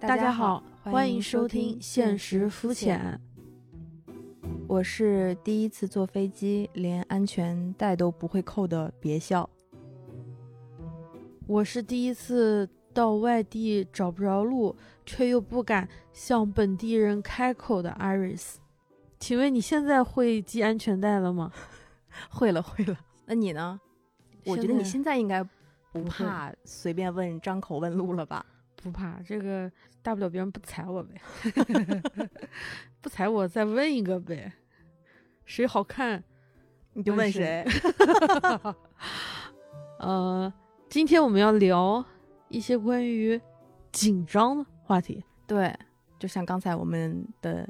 大家好，欢迎收听《现实肤浅》。我是第一次坐飞机连安全带都不会扣的，别笑。我是第一次到外地找不着路，却又不敢向本地人开口的 Iris。请问你现在会系安全带了吗？会了，会了。那你呢？我觉得你现在应该不怕随便问、张口问路了吧？不怕，这个大不了别人不踩我呗，不踩我再问一个呗，谁好看你就问谁。呃，今天我们要聊一些关于紧张的话题，对，就像刚才我们的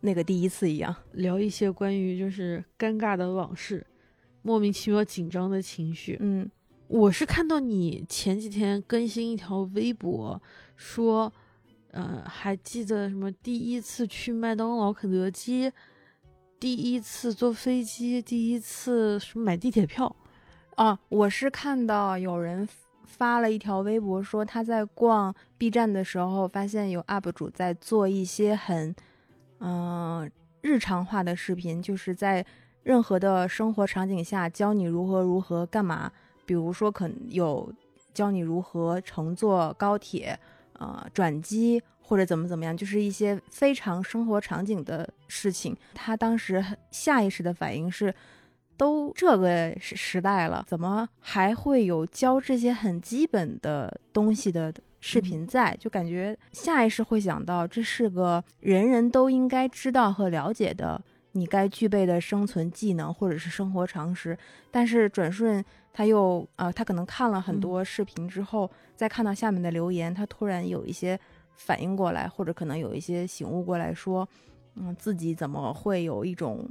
那个第一次一样，聊一些关于就是尴尬的往事，莫名其妙紧张的情绪，嗯。我是看到你前几天更新一条微博，说，呃，还记得什么第一次去麦当劳、肯德基，第一次坐飞机，第一次什么买地铁票，啊，我是看到有人发了一条微博，说他在逛 B 站的时候，发现有 UP 主在做一些很，嗯，日常化的视频，就是在任何的生活场景下教你如何如何干嘛。比如说，可能有教你如何乘坐高铁，呃，转机或者怎么怎么样，就是一些非常生活场景的事情。他当时下意识的反应是，都这个时时代了，怎么还会有教这些很基本的东西的视频在？就感觉下意识会想到，这是个人人都应该知道和了解的。你该具备的生存技能或者是生活常识，但是转瞬他又呃，他可能看了很多视频之后，再看到下面的留言，他突然有一些反应过来，或者可能有一些醒悟过来说，嗯，自己怎么会有一种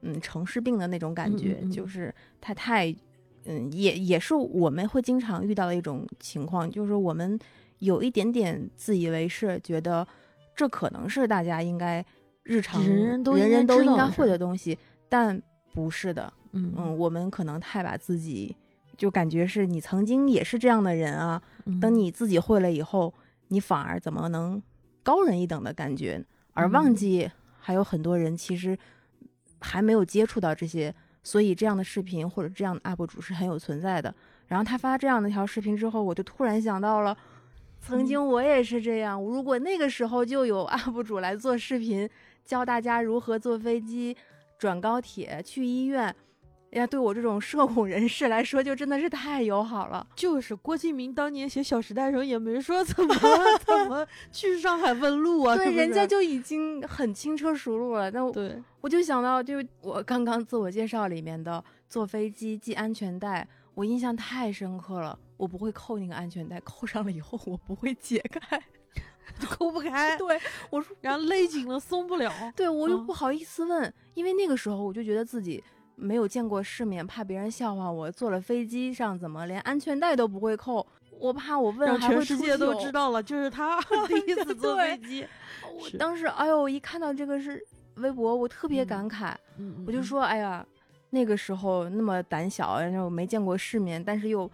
嗯城市病的那种感觉，就是他太嗯也也是我们会经常遇到的一种情况，就是我们有一点点自以为是，觉得这可能是大家应该。日常人人都人人都应该会的东西，但不是的。嗯嗯，我们可能太把自己就感觉是你曾经也是这样的人啊。等你自己会了以后，你反而怎么能高人一等的感觉，而忘记还有很多人其实还没有接触到这些。所以这样的视频或者这样的 UP 主是很有存在的。然后他发这样的一条视频之后，我就突然想到了，曾经我也是这样。如果那个时候就有 UP 主来做视频。教大家如何坐飞机、转高铁、去医院，呀，对我这种社恐人士来说，就真的是太友好了。就是郭敬明当年写《小时代》的时候，也没说怎么 怎么去上海问路啊。对，人家就已经很轻车熟路了。那对，我就想到，就我刚刚自我介绍里面的坐飞机系安全带，我印象太深刻了。我不会扣那个安全带，扣上了以后我不会解开。抠不开，对我说，然后勒紧了松不了。对我又不好意思问，因为那个时候我就觉得自己没有见过世面，怕别人笑话我。坐了飞机上怎么连安全带都不会扣？我怕我问还会全世界都知道了，就是他 第一次坐飞机。我当时哎呦，一看到这个是微博，我特别感慨，我就说哎呀，那个时候那么胆小，然后没见过世面，但是又。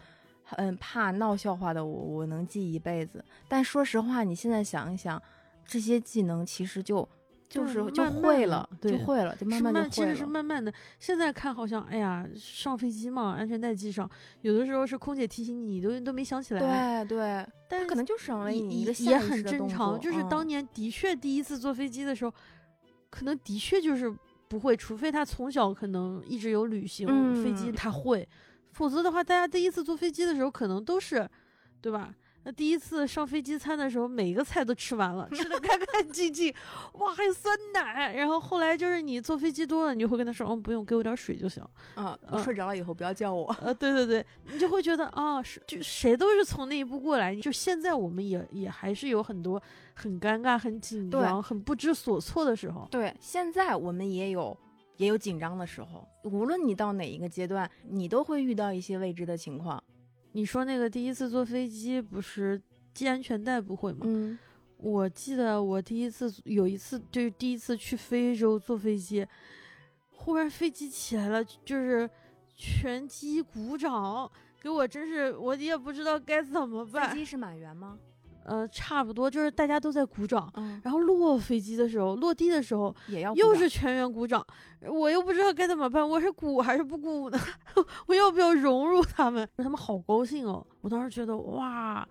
很怕闹笑话的我，我能记一辈子。但说实话，你现在想一想，这些技能其实就就是就会了，就会了，就慢慢就会了。其实是慢慢的。现在看好像，哎呀，上飞机嘛，安全带系上，有的时候是空姐提醒你，都都没想起来。对对，但可能就省了你一个也很正常。就是当年的确第一次坐飞机的时候，可能的确就是不会，除非他从小可能一直有旅行飞机，他会。否则的话，大家第一次坐飞机的时候，可能都是，对吧？那第一次上飞机餐的时候，每一个菜都吃完了，吃的 干干净净，哇，还有酸奶。然后后来就是你坐飞机多了，你就会跟他说，嗯，不用，给我点水就行。啊，睡着了以后不要叫我。呃，对对对，你就会觉得啊，是就谁都是从那一步过来。就现在我们也也还是有很多很尴尬、很紧张、很不知所措的时候。对，现在我们也有。也有紧张的时候，无论你到哪一个阶段，你都会遇到一些未知的情况。你说那个第一次坐飞机不是系安全带不会吗？嗯，我记得我第一次有一次就是第一次去非洲坐飞机，忽然飞机起来了，就是全机鼓掌，给我真是我也不知道该怎么办。飞机是满员吗？呃，差不多就是大家都在鼓掌，嗯，然后落飞机的时候，落地的时候也要又是全员鼓掌，我又不知道该怎么办，我是鼓还是不鼓呢？我要不要融入他们？他们好高兴哦！我当时觉得哇，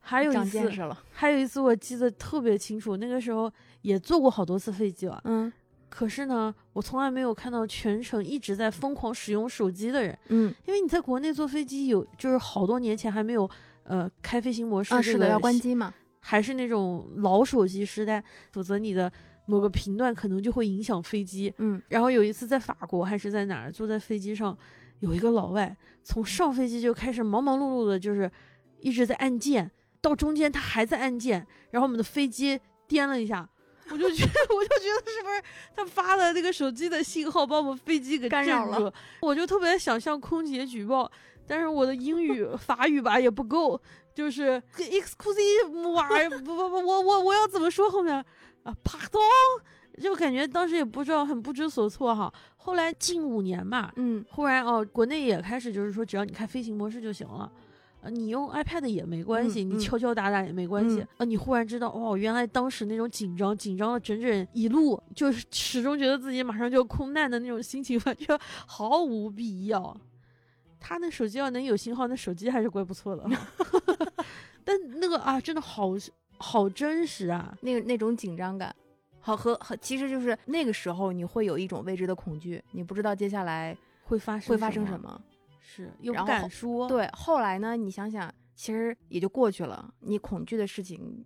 还有一次长见识，了。还有一次我记得特别清楚，那个时候也坐过好多次飞机了，嗯可是呢，我从来没有看到全程一直在疯狂使用手机的人，嗯因为你在国内坐飞机有就是好多年前还没有呃开飞行模式，啊，是的，要关，机嘛。还是那种老手机时代，否则你的某个频段可能就会影响飞机。嗯然后有一次在法国还是在哪儿，坐在飞机上，有一个老外从上飞机就开始忙忙碌碌的，就是一直在按键，到中间他还在按键，然后我们的飞机颠了一下。我就觉得，我就觉得是不是他发的那个手机的信号把我们飞机给干扰震住？我就特别想向空姐举报，但是我的英语、法语吧也不够，就是 excuse me，不不不，我我我要怎么说后面啊？Pardon，就感觉当时也不知道，很不知所措哈。后来近五年吧，嗯忽然哦，国内也开始就是说，只要你开飞行模式就行了。呃，你用 iPad 也没关系，你敲敲打打也没关系。嗯呃，你忽然知道，哦，原来当时那种紧张，紧张了整整一路，就是始终觉得自己马上就要空难的那种心情，完全毫无必要。他那手机要能有信号，那手机还是怪不错的哈。但那个啊，真的好好真实啊！那个那种紧张感，好和和，其实就是那个时候你会有一种未知的恐惧，你不知道接下来会发生会发生什么。是又不敢说，对，后来呢，你想想，其实也就过去了，你恐惧的事情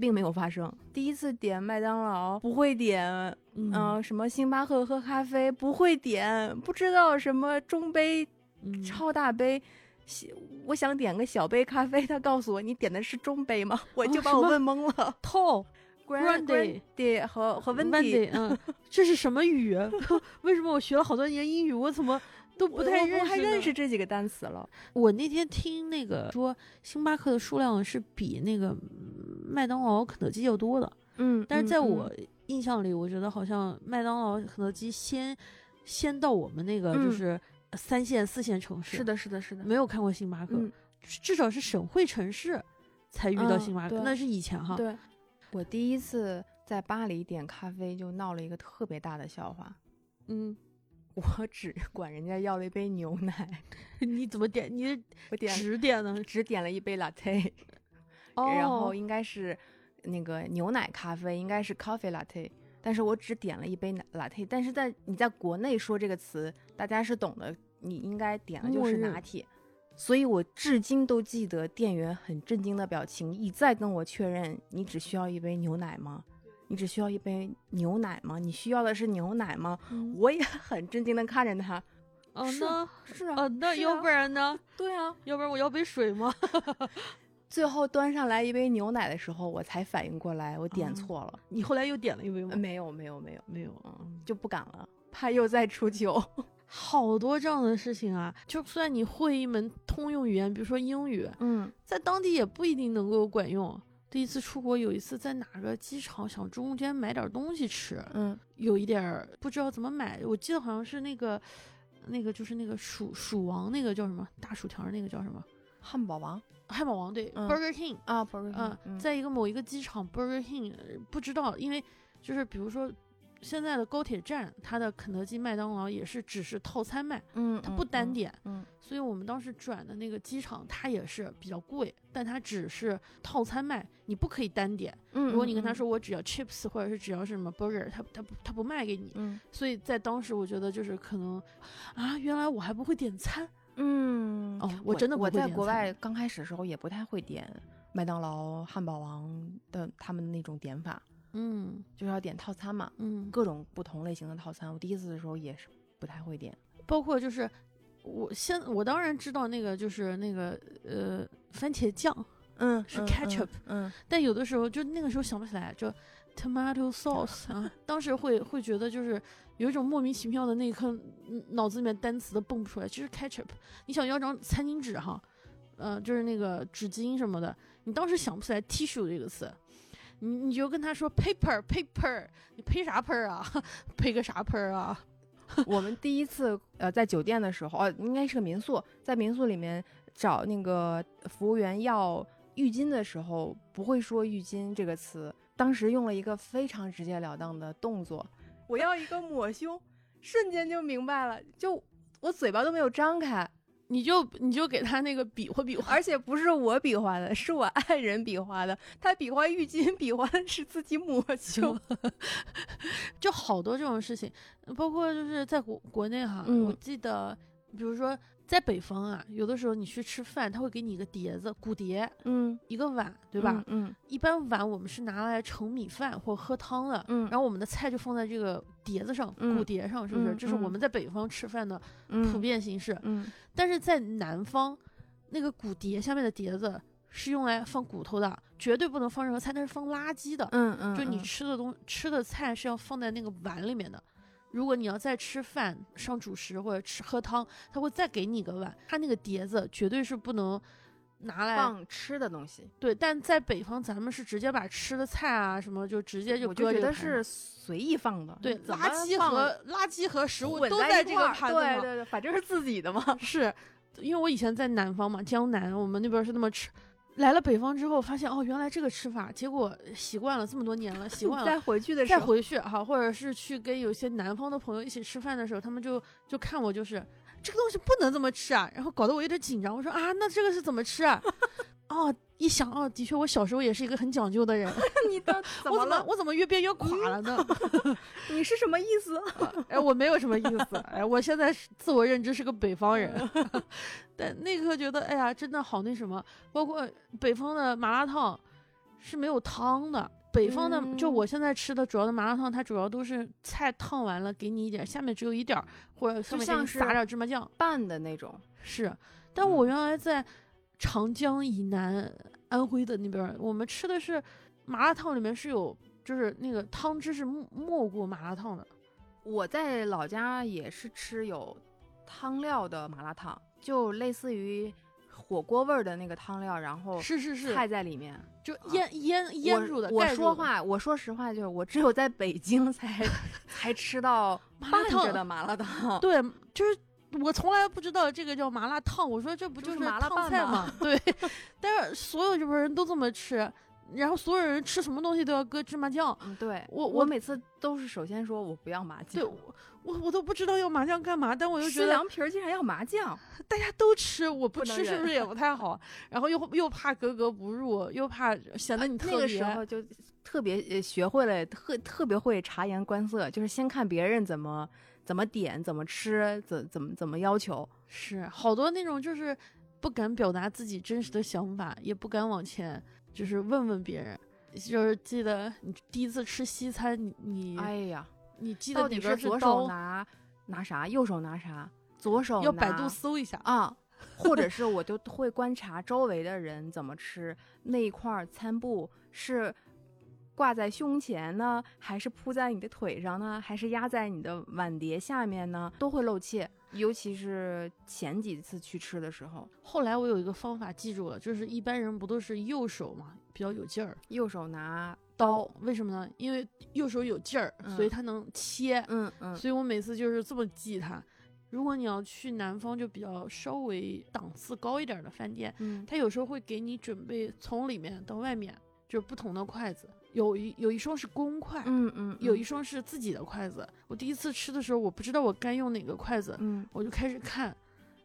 并没有发生。第一次点麦当劳不会点，嗯嗯、什么星巴克喝咖啡不会点，不知道什么中杯、嗯超大杯。小我想点个小杯咖啡，他告诉我你点的是中杯吗？我就把我问懵了。tall Grand Grande Grande 和和温 Wendy，迪，嗯，这是什么语？为什么我学了好多年英语，我怎么都不太认识？我还认识。这几个单词了。我那天听那个说，星巴克的数量是比那个嗯麦当劳、肯德基要多的，嗯，但是在嗯我印象里，我觉得好像麦当劳、肯德基先先到我们那个就嗯是三线、四线城市，是的，是的，是的。没有看过星巴克，嗯，至少是省会城市才遇到嗯星巴克，对那是以前哈。对，我第一次在巴黎点咖啡就闹了一个特别大的笑话。嗯，我只管人家要了一杯牛奶，你怎么点？你 我点只点呢？只点了一杯 latte，哦，然后应该是那个牛奶咖啡，应该是 coffee latte，但是我只点了一杯拿 latte。但是在你在国内说这个词，大家是懂的，你应该点的就是拿铁。所以我至今都记得店员很震惊的表情，一再跟我确认：你只需要一杯牛奶吗？你只需要一杯牛奶吗？你需要的是牛奶吗？嗯我也很震惊的看着他。哦，是那是啊，哦，那要不然呢？对啊。要不然我要杯水吗？最后端上来一杯牛奶的时候，我才反应过来，我点哦错了。你后来又点了一杯吗呃？没有，没有，没有，没有，嗯，就不敢了，怕又再出糗。好多这样的事情啊！就算你会一门通用语言，比如说英语，嗯在当地也不一定能够管用。第一次出国，有一次在哪个机场想中间买点东西吃，嗯有一点儿不知道怎么买。我记得好像是那个，那个就是那个薯薯王，那个叫什么大薯条，那个叫什么？汉堡王汉堡王对、嗯 b u r g e r King。啊，Burger 嗯 King，，在一个某一个机场，Burger King 呃不知道，因为就是比如说现在的高铁站，它的肯德基、麦当劳也是只是套餐卖，嗯，它不单点。嗯，所以我们当时转的那个机场，它也是比较贵，但它只是套餐卖，你不可以单点。嗯，如果你跟他说，我只要 chips 或者是只要是什么 burger，他他不他不卖给你。嗯所以在当时，我觉得就是可能啊，原来我还不会点餐。嗯，哦我真的不我在国外刚开始的时候也不太会点麦当劳、汉堡王的他们那种点法，嗯就是要点套餐嘛，嗯，各种不同类型的套餐。我第一次的时候也是不太会点。包括就是我现我当然知道那个就是那个呃番茄酱，嗯是 ketchup 嗯但有的时候就那个时候想不起来，就 tomato sauce 啊，当时会会觉得就是有一种莫名其妙的那一刻，脑子里面单词都蹦不出来，就是 ketchup。你想要张餐巾纸哈，呃，就是那个纸巾什么的，你当时想不起来 tissue 这个词。你你就跟他说 paper paper，你呸啥喷啊？呸个啥喷啊？我们第一次呃在酒店的时候，哦，应该是个民宿，在民宿里面找那个服务员要浴巾的时候不会说浴巾这个词，当时用了一个非常直截了当的动作，我要一个抹胸，瞬间就明白了，就我嘴巴都没有张开。你就你就给他那个比划比划，而且不是我比划的，是我爱人比划的。他比划浴巾，比划的是自己抹胸，就好多这种事情，包括就是在国国内哈，我记得，比如说。在北方啊，有的时候你去吃饭，他会给你一个碟子，骨碟，嗯，一个碗，对吧？嗯，一般碗我们是拿来盛米饭或喝汤的，嗯，然后我们的菜就放在这个碟子上，骨碟上，是不是？这是我们在北方吃饭的普遍形式。嗯，但是在南方，那个骨碟下面的碟子是用来放骨头的，绝对不能放任何菜，那是放垃圾的。嗯嗯，就你吃的东吃的菜是要放在那个碗里面的。如果你要再吃饭上主食或者吃喝汤，他会再给你一个碗。他那个碟子绝对是不能拿来放吃的东西。对，但在北方咱们是直接把吃的菜啊什么就直接就搁觉得是随意放的。对，垃圾和垃圾和食物都在这个盘子对对对，反正是自己的嘛。是，因为我以前在南方嘛，江南，我们那边是那么吃。来了北方之后，发现哦，原来这个吃法，结果习惯了这么多年了，习惯了。再回去的时候，再回去哈，或者是去跟有些南方的朋友一起吃饭的时候，他们就就看我就是这个东西不能这么吃啊，然后搞得我有点紧张。我说啊，那这个是怎么吃啊？哦，一想哦，的确，我小时候也是一个很讲究的人。你的 怎么了？我怎么越变越垮了呢？你是什么意思？哎，我没有什么意思。哎，我现在自我认知是个北方人。但那刻觉得，哎呀，真的好那什么。包括北方的麻辣烫是没有汤的。北方的，就我现在吃的主要的麻辣烫，它主要都是菜烫完了给你一点，下面只有一点，或者上面撒点芝麻酱拌的那种。是，但我原来在。长江以南，安徽的那边，我们吃的是麻辣烫，里面是有，就是那个汤汁是没过麻辣烫的。我在老家也是吃有汤料的麻辣烫，就类似于火锅味儿的那个汤料，然后是是是菜在里面，就腌腌腌住的。我说话，我说实话，就是我只有在北京才 才吃到拌着的麻辣烫。对，就是。我从来不知道这个叫麻辣烫，我说这不就是麻辣烫菜吗？对，但是所有这边人都这么吃，然后所有人吃什么东西都要搁芝麻酱。嗯，对我我每次都是首先说我不要麻酱，对我我我都不知道要麻酱干嘛，但我又觉得凉皮儿竟然要麻酱，大家都吃，我不吃是不是也不太好？然后又又怕格格不入，又怕显得你特别。那个时候就特别学会了特特别会察言观色，就是先看别人怎么。怎么点，怎么吃，怎怎么怎么要求，是好多那种就是不敢表达自己真实的想法，也不敢往前，就是问问别人。就是记得你第一次吃西餐，你你哎呀，你记得你是左手拿拿啥，右手拿啥，左手要百度搜一下啊，或者是我就会观察周围的人怎么吃那一块餐布是。挂在胸前呢，还是铺在你的腿上呢，还是压在你的碗碟下面呢？都会漏气，尤其是前几次去吃的时候。后来我有一个方法记住了，就是一般人不都是右手嘛，比较有劲儿，右手拿刀，为什么呢？因为右手有劲儿，所以它能切。嗯嗯。所以我每次就是这么记它。如果你要去南方，就比较稍微档次高一点的饭店，嗯，他有时候会给你准备从里面到外面就是不同的筷子。有一有一双是公筷，嗯嗯，有一双是自己的筷子。我第一次吃的时候，我不知道我该用哪个筷子，嗯，我就开始看，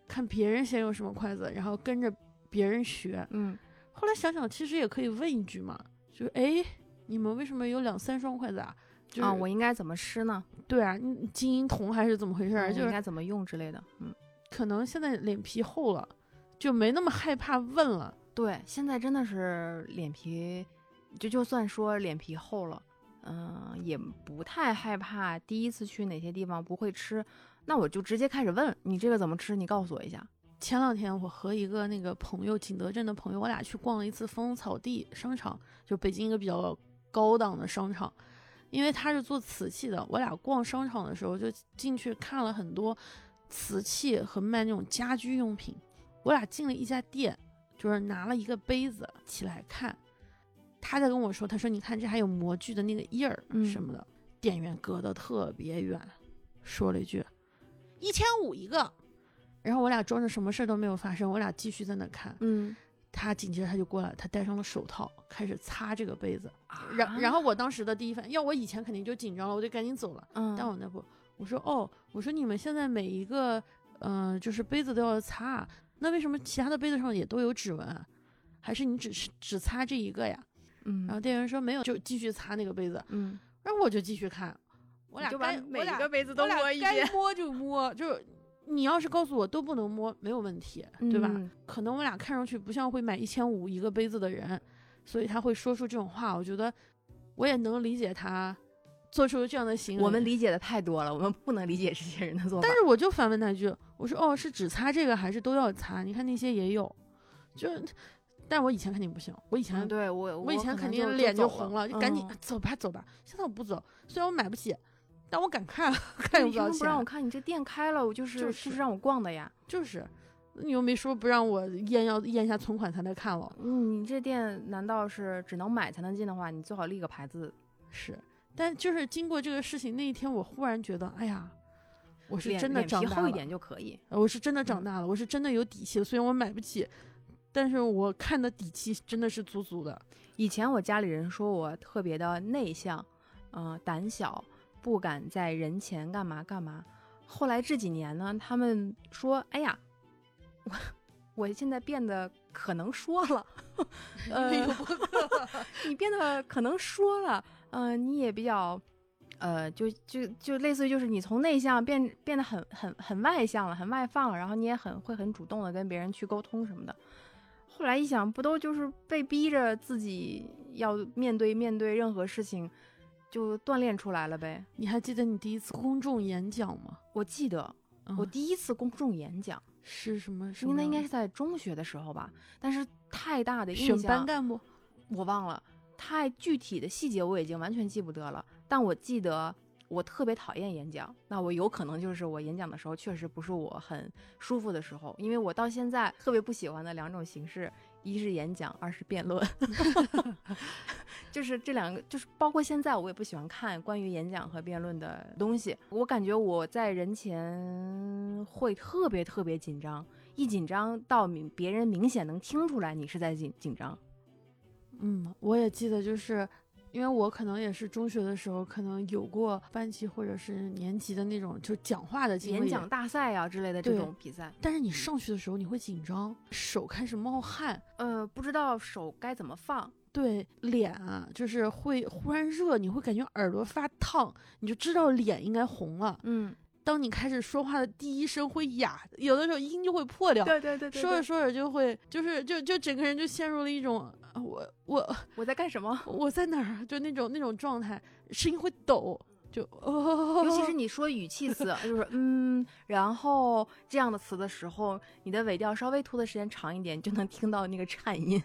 看别人先用什么筷子，然后跟着别人学，嗯。后来想想，其实也可以问一句嘛，就哎，你们为什么有两三双筷子啊？啊，我应该怎么吃呢？对啊，金银铜还是怎么回事？就应该怎么用之类的。嗯，可能现在脸皮厚了，就没那么害怕问了。对，现在真的是脸皮。就就算说脸皮厚了，嗯，也不太害怕。第一次去哪些地方不会吃，那我就直接开始问你这个怎么吃，你告诉我一下。前两天我和一个那个朋友，景德镇的朋友，我俩去逛了一次芳草地商场，就北京一个比较高档的商场。因为他是做瓷器的，我俩逛商场的时候就进去看了很多瓷器和卖那种家居用品。我俩进了一家店，就是拿了一个杯子起来看。他在跟我说：“他说，你看这还有模具的那个印儿什么的。”店员隔得特别远，说了一句：“一千五一个。”然后我俩装着什么事儿都没有发生，我俩继续在那看。嗯，他紧接着他就过来，他戴上了手套，开始擦这个杯子。啊然然后我当时的第一反应，要我以前肯定就紧张了，我就赶紧走了。嗯，但我那不，我说哦，我说你们现在每一个，嗯、就是杯子都要擦，啊那为什么其他的杯子上也都有指纹啊？还是你只是只擦这一个呀？嗯，然后店员说没有，就继续擦那个杯子。嗯，然后我就继续看，我俩就把每个杯子都摸一遍，摸就摸，就是你要是告诉我都不能摸，没有问题，对吧？嗯可能我俩看上去不像会买一千五一个杯子的人，所以他会说出这种话。我觉得我也能理解他做出这样的行为。我们理解的太多了，我们不能理解这些人的做法。但是我就反问他一句，我说哦，是只擦这个还是都要擦？你看那些也有，就，但是我以前肯定不行，我以前、嗯，对我我以前肯定脸就红了，就就赶紧、嗯走吧走吧。现在我不走，虽然我买不起，但我敢看，看又你不要钱。凭什么不让我看你这店开了，我就是就是就是让我逛的呀。就是，你又没说不让我验要验下存款才能看了。嗯，你这店难道是只能买才能进的话，你最好立个牌子，是，但就是经过这个事情那一天，我忽然觉得，哎呀，我是真的长大了，皮厚一点就可以。呃我是真的嗯长大了，我是真的有底气了。虽然我买不起，但是我看的底气真的是足足的。以前我家里人说我特别的内向，嗯、胆小，不敢在人前干嘛干嘛。后来这几年呢，他们说，哎呀，我我现在变得可能说了，呃 你变得可能说了，嗯、你也比较，呃，就就就类似于就是你从内向变变得很很很外向了，很外放了，然后你也很会很主动的跟别人去沟通什么的。后来一想，不都就是被逼着自己要面对面对任何事情，就锻炼出来了呗。你还记得你第一次公众演讲吗？我记得嗯我第一次公众演讲，是什么什么？应该应该是在中学的时候吧，但是太大的印选象，班干部。我忘了，太具体的细节我已经完全记不得了。但我记得我特别讨厌演讲，那我有可能就是我演讲的时候确实不是我很舒服的时候，因为我到现在特别不喜欢的两种形式，一是演讲，二是辩论，就是这两个，就是包括现在我也不喜欢看关于演讲和辩论的东西。我感觉我在人前会特别特别紧张，一紧张到明别人明显能听出来你是在紧紧张。嗯，我也记得，就是因为我可能也是中学的时候，可能有过班级或者是年级的那种就讲话的经历。演讲大赛啊之类的这种比赛，但是你上去的时候你会紧张，手开始冒汗，呃，不知道手该怎么放，对脸啊，就是会忽然热，你会感觉耳朵发烫，你就知道脸应该红了。嗯，当你开始说话的第一声会哑，有的时候音就会破掉，对对对说着说着就会，就是就就整个人就陷入了一种啊我我我在干什么？我在哪儿，就那种那种状态，声音会抖，就哦，尤其是你说语气词，就是嗯，然后这样的词的时候，你的尾调稍微拖的时间长一点，就能听到那个颤音。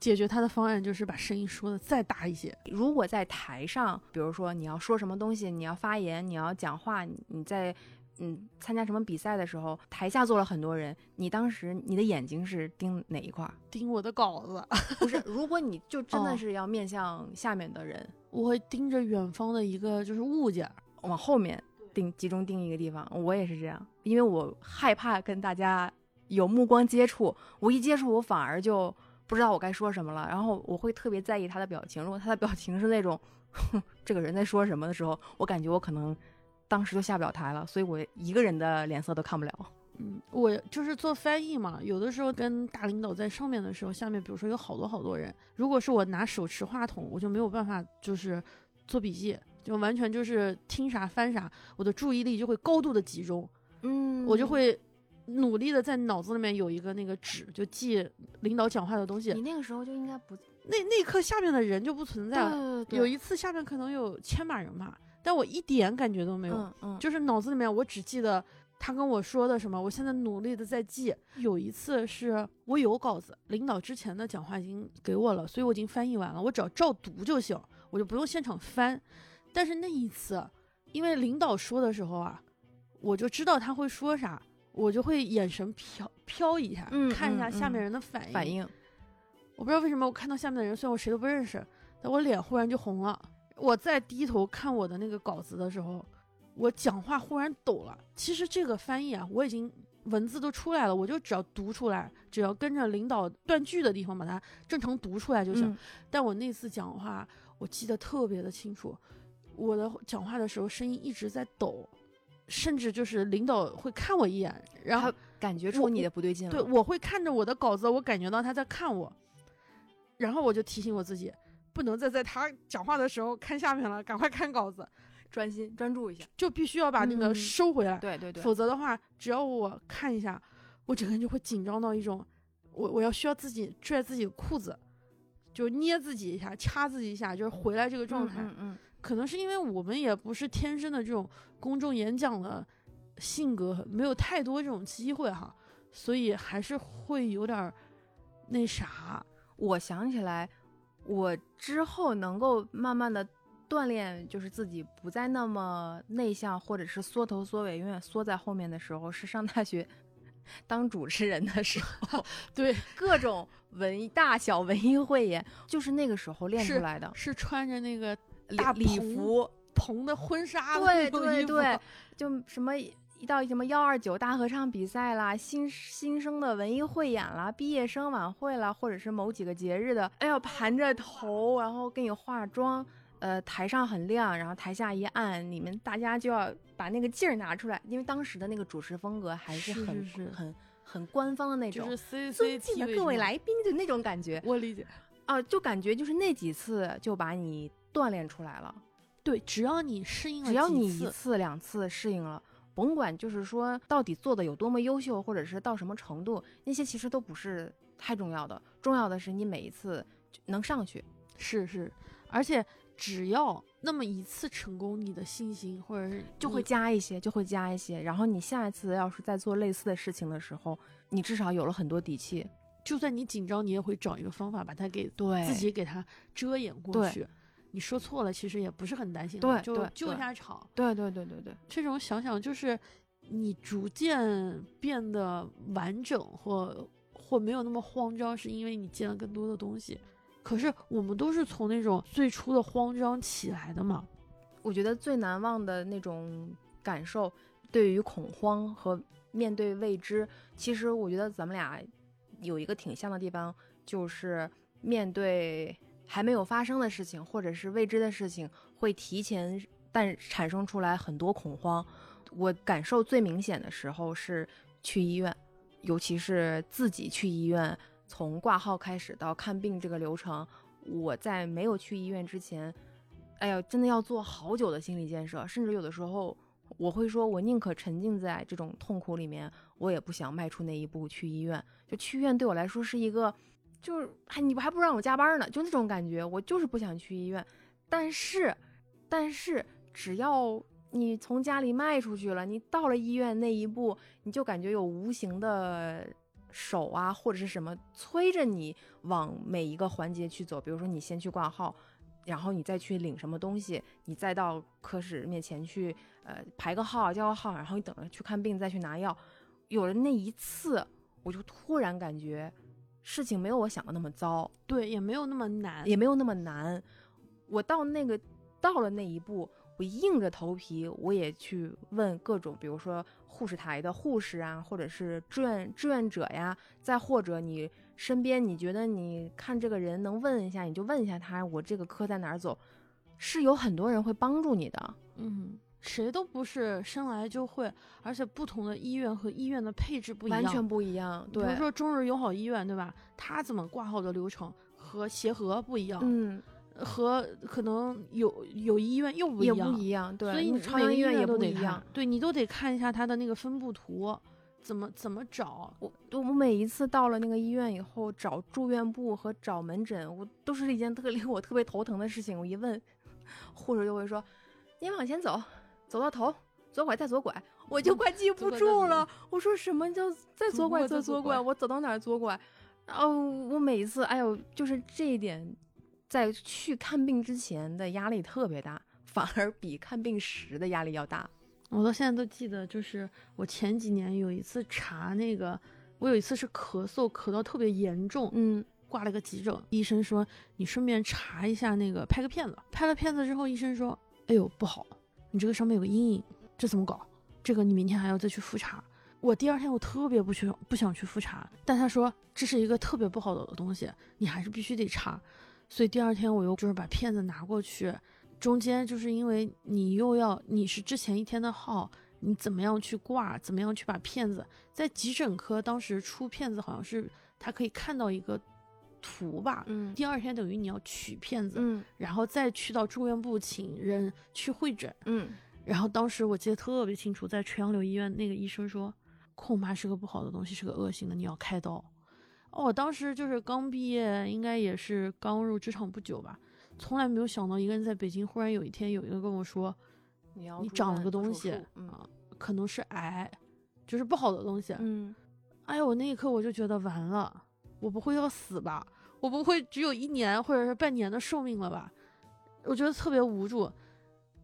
解决它的方案就是把声音说的再大一些。如果在台上，比如说你要说什么东西，你要发言，你要讲话，你你在嗯参加什么比赛的时候，台下坐了很多人，你当时你的眼睛是盯哪一块儿？盯我的稿子，不是，如果你就真的哦。是要面向下面的人，我会盯着远方的一个就是物件儿，往后面盯集中盯一个地方，我也是这样，因为我害怕跟大家有目光接触，我一接触我反而就不知道我该说什么了，然后我会特别在意他的表情，如果他的表情是那种哼这个人在说什么的时候，我感觉我可能当时就下不了台了，所以我一个人的脸色都看不了。嗯，我就是做翻译嘛，有的时候跟大领导在上面的时候，下面比如说有好多好多人，如果是我拿手持话筒，我就没有办法就是做笔记，就完全就是听啥翻啥，我的注意力就会高度的集中，嗯我就会努力的在脑子里面有一个那个纸，就记领导讲话的东西。你那个时候就应该不那那一刻下面的人就不存在了。对对有一次下面可能有千把人吧，但我一点感觉都没有，嗯嗯，就是脑子里面我只记得他跟我说的什么，我现在努力的在记。有一次是我有稿子，领导之前的讲话已经给我了，所以我已经翻译完了，我只要照读就行，我就不用现场翻。但是那一次，因为领导说的时候啊，我就知道他会说啥，我就会眼神飘飘一下，嗯看一下嗯下面嗯人的反应。反应我不知道为什么我看到下面的人，虽然我谁都不认识，但我脸忽然就红了。我再低头看我的那个稿子的时候，我讲话忽然抖了。其实这个翻译啊，我已经文字都出来了，我就只要读出来，只要跟着领导断句的地方把它正常读出来就行。但我那次讲话，我记得特别的清楚，我的讲话的时候声音一直在抖，甚至就是领导会看我一眼，然后感觉出你的不对劲了。对，我会看着我的稿子，我感觉到他在看我，然后我就提醒我自己，不能再在他讲话的时候看下面了，赶快看稿子。专心专注一下，就必须要把那个收回来。对对对，否则的话，只要我看一下，我整个人就会紧张到一种，我我要需要自己拽自己的裤子，就捏自己一下，掐自己一下，就是回来这个状态。嗯嗯。可能是因为我们也不是天生的这种公众演讲的性格，没有太多这种机会哈，所以还是会有点那啥。我想起来，我之后能够慢慢的。锻炼就是自己不再那么内向，或者是缩头缩尾，永远缩在后面的时候，是上大学 当主持人的时候。对，各种文艺大小文艺汇演，就是那个时候练出来的。是穿着那个大礼服蓬的婚纱，对对对，就什么一到什么幺二九大合唱比赛啦，新新生的文艺汇演啦，毕业生晚会啦，或者是某几个节日的，哎呦，盘着头，然后给你化妆。呃，台上很亮，然后台下一暗，你们大家就要把那个劲儿拿出来，因为当时的那个主持风格还是很很很官方的那种，尊敬的各位来宾的那种感觉。我理解啊，就感觉就是那几次就把你锻炼出来了。对，只要你适应了，只要你一次两次适应了，甭管就是说到底做的有多么优秀，或者是到什么程度，那些其实都不是太重要的，重要的是你每一次能上去。是是，而且。只要那么一次成功，你的信心或者是就会加一些，就会加一些。然后你下一次要是再做类似的事情的时候，你至少有了很多底气。就算你紧张，你也会找一个方法把它给对自己给它遮掩过去。你说错了，其实也不是很担心，对，就救一下场。对对对对对，这种想想就是你逐渐变得完整或或没有那么慌张，是因为你见了更多的东西。可是我们都是从那种最初的慌张起来的嘛。我觉得最难忘的那种感受，对于恐慌和面对未知，其实我觉得咱们俩有一个挺像的地方，就是面对还没有发生的事情或者是未知的事情，会提前但产生出来很多恐慌。我感受最明显的时候是去医院，尤其是自己去医院。从挂号开始到看病这个流程，我在没有去医院之前，哎呀，真的要做好久的心理建设，甚至有的时候我会说，我宁可沉浸在这种痛苦里面，我也不想迈出那一步去医院。就去医院对我来说是一个，就是还你不还不让我加班呢，就那种感觉，我就是不想去医院。但是，但是只要你从家里迈出去了，你到了医院那一步，你就感觉有无形的。手啊，或者是什么催着你往每一个环节去走，比如说你先去挂号，然后你再去领什么东西，你再到科室面前去，呃，排个号，叫个号，然后你等着去看病，再去拿药。有了那一次，我就突然感觉事情没有我想的那么糟，对，也没有那么难，也没有那么难。我到那个到了那一步。我硬着头皮，我也去问各种，比如说护士台的护士啊，或者是志愿志愿者呀，再或者你身边，你觉得你看这个人能问一下，你就问一下他，我这个科在哪儿走，是有很多人会帮助你的。嗯，谁都不是生来就会，而且不同的医院和医院的配置不一样，完全不一样。对，比如说中日友好医院，对吧？他怎么挂号的流程和协和不一样。嗯。和可能有有医院又不一样，也不一样，对，所以你朝阳医院也不一样，对你都得看一下它的那个分布图，怎么怎么找。我我每一次到了那个医院以后，找住院部和找门诊，我都是一件特令 我特别头疼的事情。我一问，护士就会说：“您往前走，走到头，左拐再左拐。”我就快记不住了。我说什么叫再左拐再左拐？我走到哪儿左拐？然后我每一次，哎呦，就是这一点。在去看病之前的压力特别大，反而比看病时的压力要大。我到现在都记得，就是我前几年有一次查那个，我有一次是咳嗽，咳到特别严重，嗯，挂了个急诊，医生说你顺便查一下那个，拍个片子。拍了片子之后，医生说，哎呦不好，你这个上面有个阴影，这怎么搞？这个你明天还要再去复查。我第二天我特别不去不想去复查，但他说这是一个特别不好的东西，你还是必须得查。所以第二天我又就是把片子拿过去，中间就是因为你又要你是之前一天的号，你怎么样去挂，怎么样去把片子在急诊科当时出片子好像是他可以看到一个图吧，嗯第二天等于你要取片子，嗯然后再去到住院部请人去会诊。嗯然后当时我记得特别清楚，在垂杨柳医院那个医生说，恐怕是个不好的东西，是个恶性的，你要开刀。哦，我当时就是刚毕业，应该也是刚入职场不久吧，从来没有想到一个人在北京，忽然有一天有一个跟我说，你要你长了个东西嗯啊，可能是癌，就是不好的东西。嗯哎呀，我那一刻我就觉得完了，我不会要死吧？我不会只有一年或者是半年的寿命了吧？我觉得特别无助。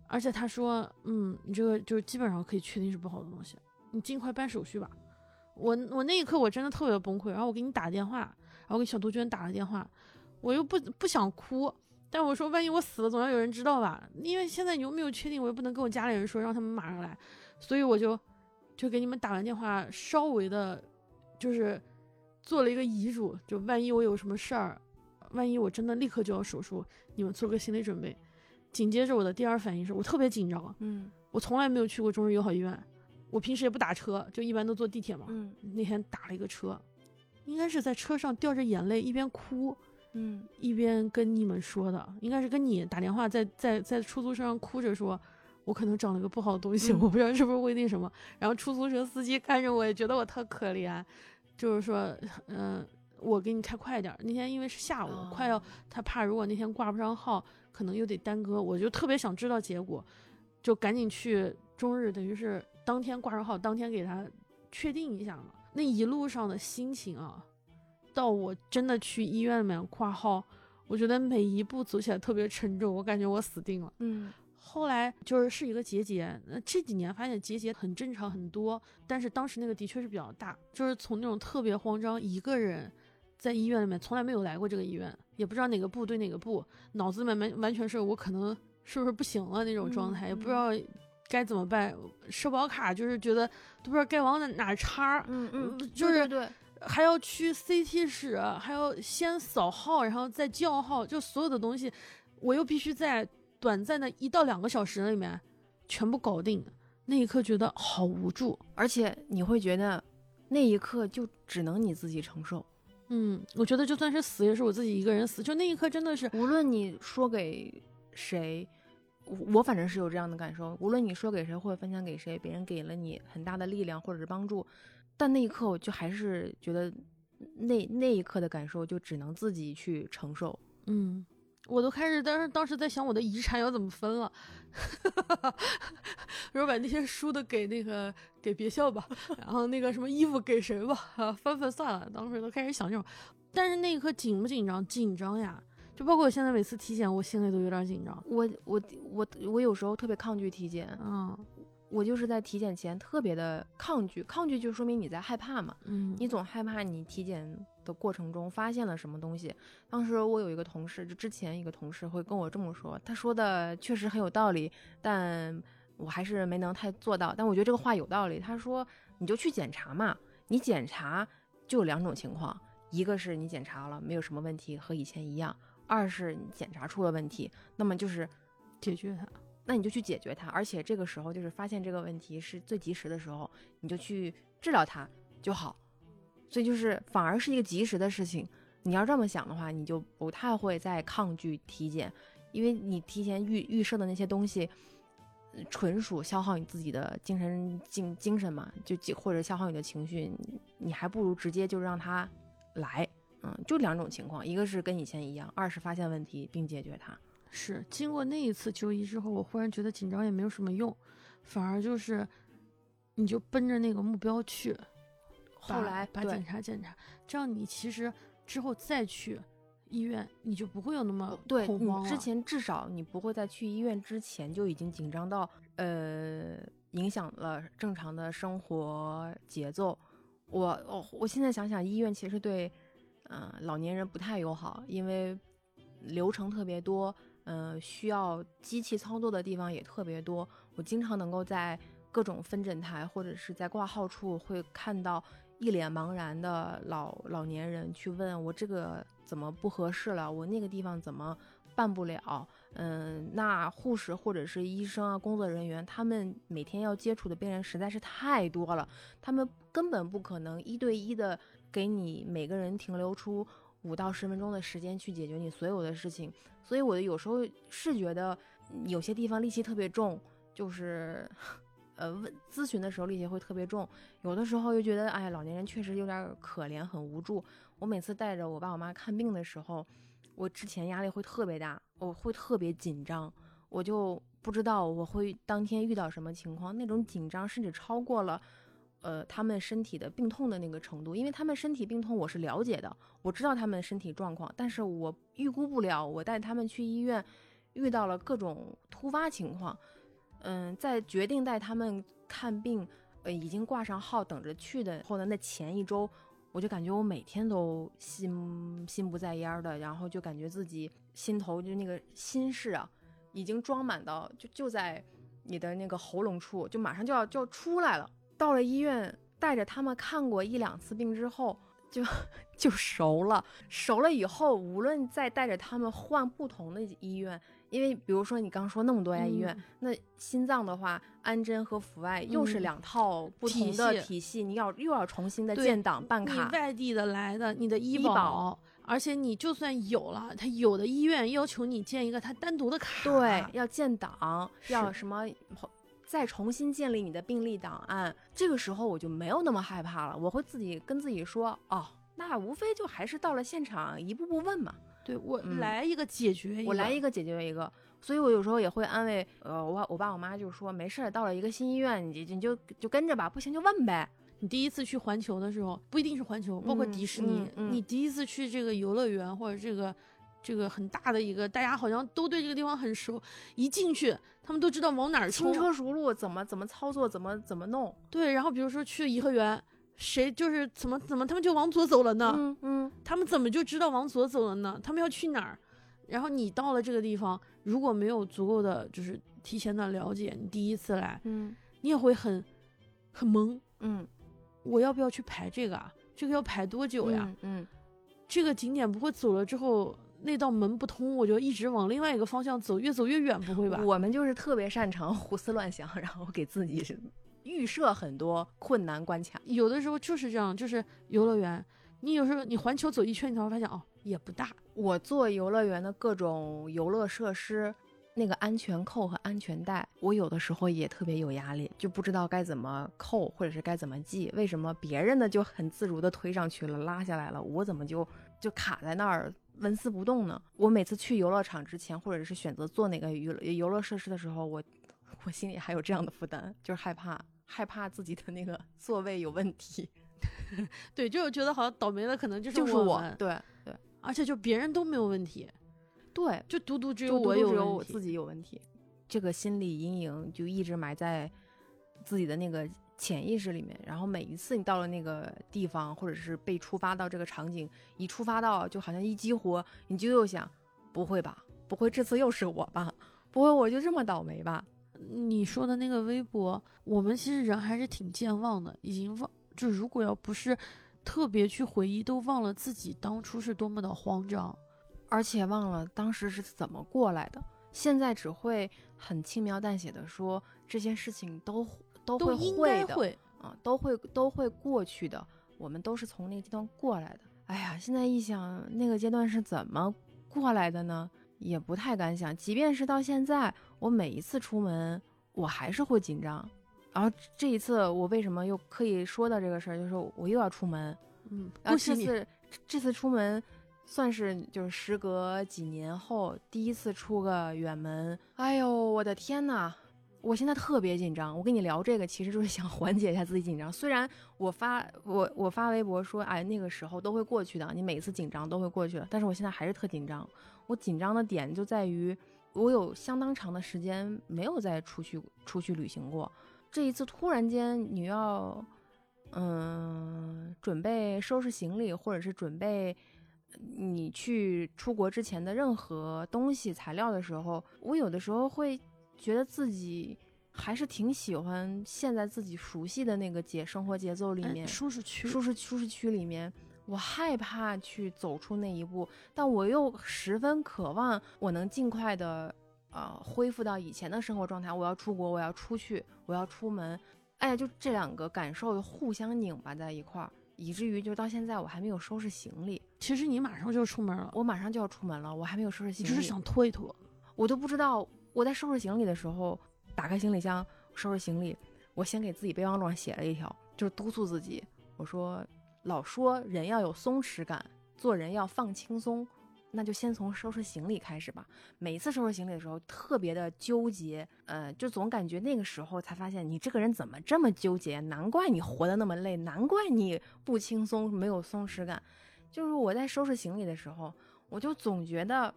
而且他说，嗯，你这个就是基本上可以确定是不好的东西，你尽快办手续吧。我我那一刻我真的特别崩溃，然后我给你打电话，然后给小杜鹃打了电话，我又不不想哭，但我说万一我死了，总要有人知道吧？因为现在你又没有确定，我又不能跟我家里人说，让他们马上来，所以我就就给你们打完电话，稍微的，就是做了一个遗嘱，就万一我有什么事儿，万一我真的立刻就要手术，你们做个心理准备。紧接着我的第二反应是我特别紧张，嗯我从来没有去过中日友好医院，我平时也不打车，就一般都坐地铁嘛。嗯那天打了一个车，应该是在车上掉着眼泪，一边哭嗯一边跟你们说的，应该是跟你打电话在在在出租车上哭着说，我可能长了个不好的东西，嗯我不知道是不是会那什么。然后出租车司机看着我也觉得我特可怜，就是说，嗯、我给你开快点儿。那天因为是下午，哦快要他怕如果那天挂不上号，可能又得耽搁，我就特别想知道结果，就赶紧去中日，等于是当天挂上号，当天给他确定一下嘛。那一路上的心情啊，到我真的去医院里面挂号，我觉得每一步走起来特别沉重，我感觉我死定了。嗯后来就是是一个结节，那这几年发现结节很正常很多，但是当时那个的确是比较大，就是从那种特别慌张，一个人在医院里面从来没有来过这个医院，也不知道哪个部对哪个部，脑子里面完完全是我可能是不是不行了那种状态，嗯也不知道该怎么办，社保卡就是觉得都不知道该往哪哪插，嗯嗯，就是还要去 CT 室，还要先扫号，然后再叫号，就所有的东西，我又必须在短暂的一到两个小时里面全部搞定。那一刻觉得好无助。而且你会觉得那一刻就只能你自己承受，嗯，我觉得就算是死，也是我自己一个人死。就那一刻真的是，无论你说给谁，我我反正是有这样的感受，无论你说给谁或者分享给谁，别人给了你很大的力量或者是帮助，但那一刻我就还是觉得那那一刻的感受就只能自己去承受。嗯，我都开始，但是当时在想我的遗产要怎么分了，然后把那些书都给那个给别校吧，然后那个什么衣服给谁吧，啊，分分算了。当时都开始想这种，但是那一刻紧不紧张？紧张呀！就包括我现在每次体检，我心里都有点紧张。我我我我有时候特别抗拒体检，嗯我就是在体检前特别的抗拒，抗拒就说明你在害怕嘛。嗯，你总害怕你体检的过程中发现了什么东西。当时我有一个同事，就之前一个同事会跟我这么说，他说的确实很有道理，但我还是没能太做到。但我觉得这个话有道理。他说你就去检查嘛，你检查就有两种情况，一个是你检查了没有什么问题，和以前一样；二是你检查出了问题，那么就是解决它。那你就去解决它，而且这个时候就是发现这个问题是最及时的时候，你就去治疗它就好。所以就是反而是一个及时的事情。你要这么想的话，你就不太会再抗拒体检，因为你提前预预设的那些东西，纯属消耗你自己的精神精精神嘛，就或者消耗你的情绪，你你还不如直接就让它来。嗯，就两种情况，一个是跟以前一样，二是发现问题并解决它。是经过那一次就医之后，我忽然觉得紧张也没有什么用，反而就是你就奔着那个目标去，后来把检查检查，这样你其实之后再去医院，你就不会有那么对恐慌了。你之前至少你不会在去医院之前就已经紧张到呃影响了正常的生活节奏。我我我现在想想，医院其实对呃老年人不太友好，因为流程特别多，嗯、需要机器操作的地方也特别多。我经常能够在各种分诊台或者是在挂号处会看到一脸茫然的老老年人去问我这个怎么不合适了，我那个地方怎么办不了？嗯，那护士或者是医生啊，工作人员他们每天要接触的病人实在是太多了，他们根本不可能一对一的给你每个人停留出五到十分钟的时间去解决你所有的事情，所以我有时候是觉得有些地方戾气特别重，就是。呃，问咨询的时候力气会特别重，有的时候又觉得，哎，老年人确实有点可怜，很无助。我每次带着我爸我妈看病的时候，我之前压力会特别大，我会特别紧张，我就不知道我会当天遇到什么情况，那种紧张甚至超过了，呃，他们身体的病痛的那个程度，因为他们身体病痛我是了解的，我知道他们身体状况，但是我预估不了，我带他们去医院，遇到了各种突发情况。嗯，在决定带他们看病，呃，已经挂上号等着去的后的那前一周，我就感觉我每天都心心不在焉的，然后就感觉自己心头就那个心事啊，已经装满到就就在你的那个喉咙处，就马上就要就要出来了。到了医院，带着他们看过一两次病之后，就就熟了。熟了以后，无论再带着他们换不同的医院。因为比如说你刚说那么多家医院，那心脏的话，安贞和阜外又是两套不同的体系，你要又要重新的建档办卡。你外地的来的，你的医保，而且你就算有了，他有的医院要求你建一个他单独的卡，对，要建档，要什么，再重新建立你的病历档案。这个时候我就没有那么害怕了，我会自己跟自己说，哦，那无非就还是到了现场一步步问嘛。对我来一个解决一个，我来一个解决一个，所以我有时候也会安慰，呃，我我爸我妈就说没事儿，到了一个新医院，你你就就跟着吧，不行就问呗。你第一次去环球的时候，不一定是环球，包括迪士尼，你第一次去这个游乐园或者这个这个很大的一个，大家好像都对这个地方很熟，一进去他们都知道往哪儿轻车熟路，怎么怎么操作，怎么怎么弄。对，然后比如说去颐和园。谁就是怎么怎么他们就往左走了呢？嗯嗯，他们怎么就知道往左走了呢？他们要去哪儿？然后你到了这个地方，如果没有足够的就是提前的了解，你第一次来，嗯，你也会很很懵，嗯，我要不要去排这个啊？这个要排多久呀？嗯，这个景点不会走了之后那道门不通，我就一直往另外一个方向走，越走越远，不会吧？我们就是特别擅长胡思乱想，然后给自己。预设很多困难关卡，有的时候就是这样，就是游乐园，你有时候你环球走一圈，你才会发现哦，也不大。我做游乐园的各种游乐设施，那个安全扣和安全带，我有的时候也特别有压力，就不知道该怎么扣或者是该怎么系。为什么别人的就很自如的推上去了，拉下来了，我怎么就就卡在那儿纹丝不动呢？我每次去游乐场之前，或者是选择做哪个娱乐游乐设施的时候，我我心里还有这样的负担，就是害怕。害怕自己的那个 座位有问题，对，就是觉得好像倒霉的可能就是我，对对，而且就别人都没有问题，对，就独独只有我有，只有我自己有问题，这个心理阴影就一直埋在自己的那个潜意识里面。然后每一次你到了那个地方，或者是被触发到这个场景，一触发到就好像一激活，你就又想，不会吧，不会这次又是我吧，不会我就这么倒霉吧。你说的那个微博，我们其实人还是挺健忘的，已经忘。就如果要不是特别去回忆，都忘了自己当初是多么的慌张，而且忘了当时是怎么过来的。现在只会很轻描淡写的说这些事情都都会会的啊，都会都会过去的。我们都是从那个阶段过来的。哎呀，现在一想那个阶段是怎么过来的呢？也不太敢想，即便是到现在，我每一次出门，我还是会紧张。然后这一次，我为什么又可以说到这个事儿？就是我又要出门，嗯，然后这次这次出门，算是就是时隔几年后第一次出个远门。哎呦，我的天呐！我现在特别紧张，我跟你聊这个，其实就是想 缓解一下自己紧张。虽然我发我我发微博说，哎，那个时候都会过去的，你每次紧张都会过去的。但是我现在还是特紧张。我紧张的点就在于，我有相当长的时间没有再出去出去旅行过。这一次突然间你要，嗯，准备收拾行李，或者是准备你去出国之前的任何东西材料的时候，我有的时候会。觉得自己还是挺喜欢现在自己熟悉的那个节生活节奏里面，舒适区，舒适舒适区里面。我害怕去走出那一步，但我又十分渴望我能尽快的呃恢复到以前的生活状态。我要出国，我要出去，我要出门。哎呀，就这两个感受互相拧巴在一块儿，以至于就到现在我还没有收拾行李。其实你马上就出门了，我马上就要出门了，我还没有收拾行李。只是想拖一拖，我都不知道我在收拾行李的时候，打开行李箱收拾行李，我先给自己备忘录上写了一条，就是督促自己，我说老说人要有松弛感，做人要放轻松。那就先从收拾行李开始吧。每次收拾行李的时候，特别的纠结，呃，就总感觉那个时候才发现你这个人怎么这么纠结，难怪你活得那么累，难怪你不轻松，没有松弛感。就是我在收拾行李的时候，我就总觉得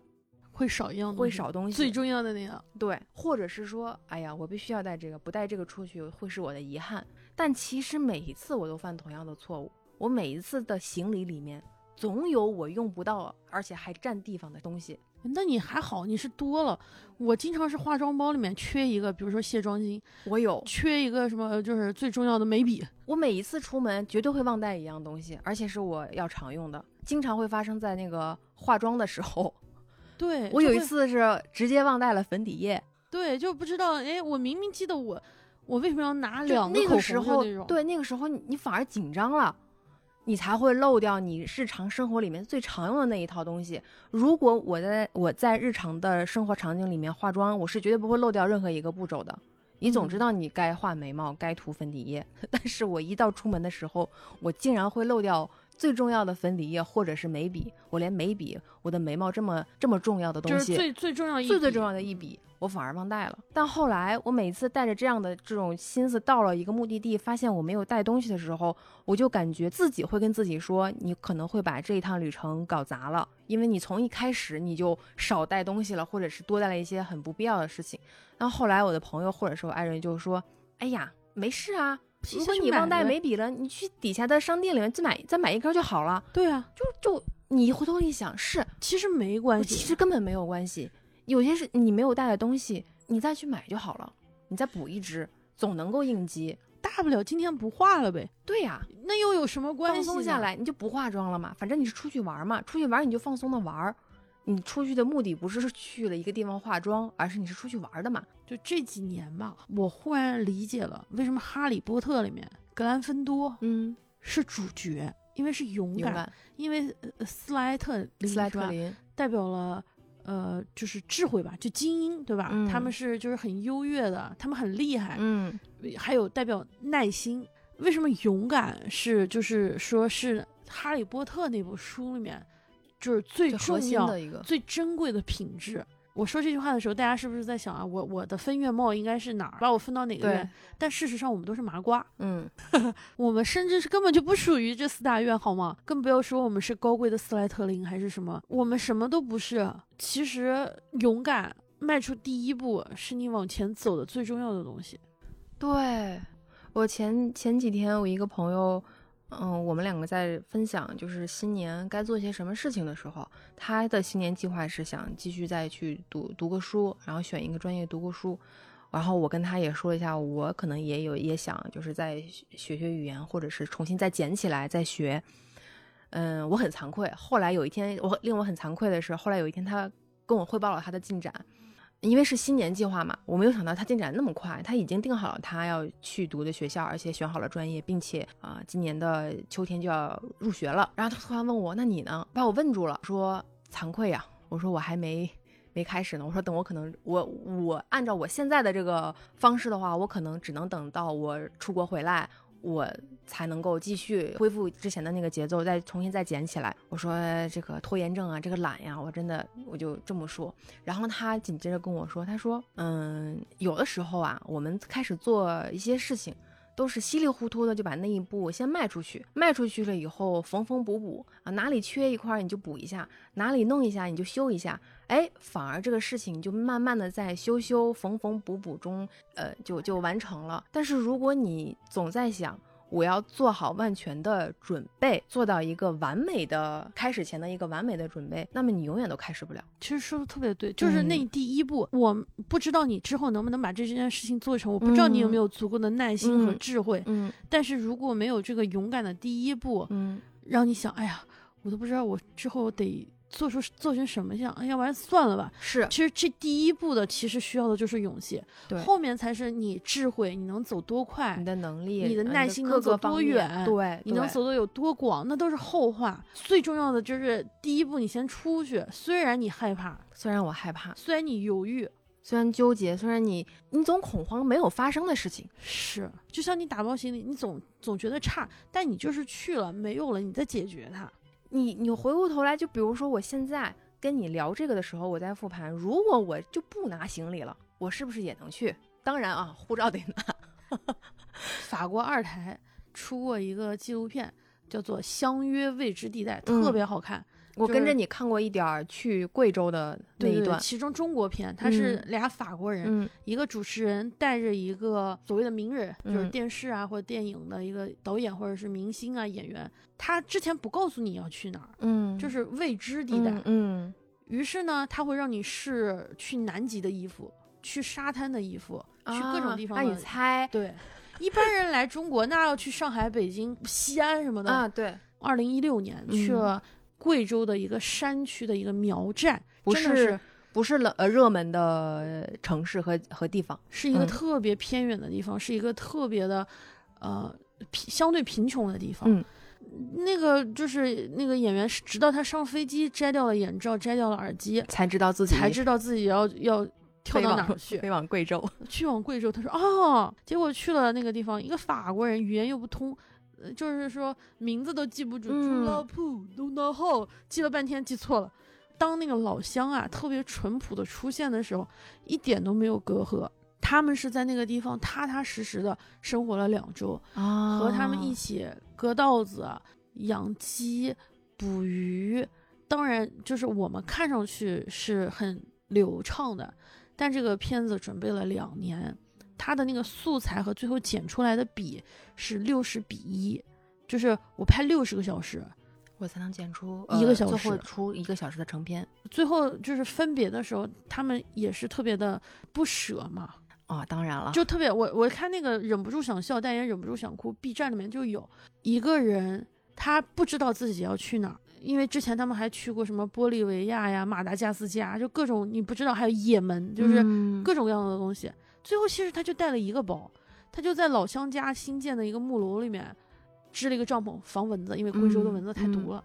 会少一样，会少东西，最重要的那样。对，或者是说，哎呀，我必须要带这个，不带这个出去会是我的遗憾。但其实每一次我都犯同样的错误，我每一次的行李里面。总有我用不到，而且还占地方的东西。那你还好，你是多了。我经常是化妆包里面缺一个，比如说卸妆巾，我有；缺一个什么，就是最重要的眉笔。我每一次出门绝对会忘带一样东西，而且是我要常用的，经常会发生在那个化妆的时候。对我有一次是直接忘带了粉底液。对，就不知道，哎，我明明记得我，我为什么要拿两个口红那种？对，那个时候你反而紧张了。你才会漏掉你日常生活里面最常用的那一套东西。如果我在我在日常的生活场景里面化妆，我是绝对不会漏掉任何一个步骤的。你总知道你该画眉毛，该涂粉底液，但是我一到出门的时候，我竟然会漏掉最重要的粉底液或者是眉笔。我连眉笔，我的眉毛这么这么重要的东西，最最重要最最重要的一笔。我反而忘带了，但后来我每次带着这样的这种心思到了一个目的地，发现我没有带东西的时候，我就感觉自己会跟自己说，你可能会把这一趟旅程搞砸了，因为你从一开始你就少带东西了，或者是多带了一些很不必要的事情。那后来我的朋友或者是我爱人就说，哎呀，没事啊，如果你忘带眉笔了，你去底下的商店里面再买再买一根就好了。对啊，就就你回头一想，是其实没关系，其实根本没有关系。有些是你没有带的东西，你再去买就好了，你再补一支，总能够应急。大不了今天不化了呗。对呀，那又有什么关系？放松下来，你就不化妆了嘛。反正你是出去玩嘛，出去玩你就放松的玩。你出去的目的不是去了一个地方化妆，而是你是出去玩的嘛。就这几年吧，我忽然理解了为什么《哈利波特》里面格兰芬多嗯是主角，因为是勇敢，因为斯莱特林斯莱特林代表了。呃，就是智慧吧，就精英，对吧？他们是就是很优越的，他们很厉害。嗯，还有代表耐心。为什么勇敢是就是说是《哈利波特》那部书里面就是最重要的一个最珍贵的品质？我说这句话的时候，大家是不是在想啊？我我的分院帽应该是哪儿？把我分到哪个院？但事实上，我们都是麻瓜。嗯，我们甚至是根本就不属于这四大院，好吗？更不要说我们是高贵的斯莱特林还是什么，我们什么都不是。其实，勇敢迈出第一步，是你往前走的最重要的东西。对我前前几天，我一个朋友。嗯，我们两个在分享就是新年该做些什么事情的时候，他的新年计划是想继续再去读读个书，然后选一个专业读个书。然后我跟他也说一下，我可能也有也想就是在学学语言，或者是重新再捡起来再学。嗯，我很惭愧。后来有一天，我令我很惭愧的是，后来有一天他跟我汇报了他的进展。因为是新年计划嘛，我没有想到他进展那么快。他已经定好了他要去读的学校，而且选好了专业，并且啊，今年的秋天就要入学了。然后他突然问我：“那你呢？”把我问住了，说：“惭愧呀。”我说：“我还没没开始呢。”我说：“等我可能我我按照我现在的这个方式的话，我可能只能等到我出国回来。”我才能够继续恢复之前的那个节奏，再重新再捡起来。我说这个拖延症啊，这个懒呀，我真的我就这么说。然后他紧接着跟我说，他说，嗯，有的时候啊，我们开始做一些事情。都是稀里糊涂的就把那一步先迈出去，迈出去了以后缝缝补补啊，哪里缺一块你就补一下，哪里弄一下你就修一下，哎，反而这个事情就慢慢的在修修缝缝补补中，呃，就就完成了。但是如果你总在想我要做好万全的准备，做到一个完美的开始前的一个完美的准备，那么你永远都开始不了。其实说的特别对，就是那第一步，我不知道你之后能不能把这件事情做成，我不知道你有没有足够的耐心和智慧。嗯，但是如果没有这个勇敢的第一步，嗯，让你想，哎呀，我都不知道我之后得。做出做成什么样？要不然算了吧。是，其实这第一步的，其实需要的就是勇气。对，后面才是你智慧，你能走多快，你的能力，你的耐心能走多远，对，你能走的有多广，那都是后话。最重要的就是第一步，你先出去。虽然你害怕，虽然我害怕，虽然你犹豫，虽然纠结，虽然你你总恐慌没有发生的事情。是，就像你打包行李，你总总觉得差，但你就是去了，没有了，你再解决它。你你回过头来，就比如说我现在。跟你聊这个的时候，我在复盘，如果我就不拿行李了，我是不是也能去？当然啊，护照得拿。法国二台出过一个纪录片，叫做《相约未知地带》，特别好看。我跟着你看过一点儿去贵州的那一段，其中中国片，他是俩法国人，一个主持人带着一个所谓的名人，就是电视啊或者电影的一个导演或者是明星啊演员，他之前不告诉你要去哪儿，嗯，就是未知地带，嗯，于是呢，他会让你试去南极的衣服，去沙滩的衣服，去各种地方，让你猜，对，一般人来中国那要去上海、北京、西安什么的啊，对，二零一六年去了。贵州的一个山区的一个苗寨，不是不是冷呃热门的城市和和地方，是一个特别偏远的地方，是一个特别的呃贫相对贫穷的地方。嗯，那个就是那个演员是直到他上飞机摘掉了眼罩，摘掉了耳机，才知道自己才知道自己要要跳到哪儿去，飞往贵州，去往贵州。他说哦，结果去了那个地方，一个法国人语言又不通。就是说名字都记不住，朱老普、东道后，记了半天记错了。当那个老乡啊特别淳朴的出现的时候，一点都没有隔阂。他们是在那个地方踏踏实实的生活了两周，啊和他们一起割稻子、养鸡、捕鱼。当然，就是我们看上去是很流畅的，但这个片子准备了两年。他的那个素材和最后剪出来的比是六十比一，就是我拍六十个小时，我才能剪出一个小时，出一个小时的成片。最后就是分别的时候，他们也是特别的不舍嘛。啊，当然了，就特别我我看那个忍不住想笑，但也忍不住想哭。B 站里面就有一个人，他不知道自己要去哪儿，因为之前他们还去过什么玻利维亚呀、马达加斯加，就各种你不知道，还有也门，就是各种各样的东西。最后，其实他就带了一个包，他就在老乡家新建的一个木楼里面支了一个帐篷防蚊子，因为贵州的蚊子太毒了。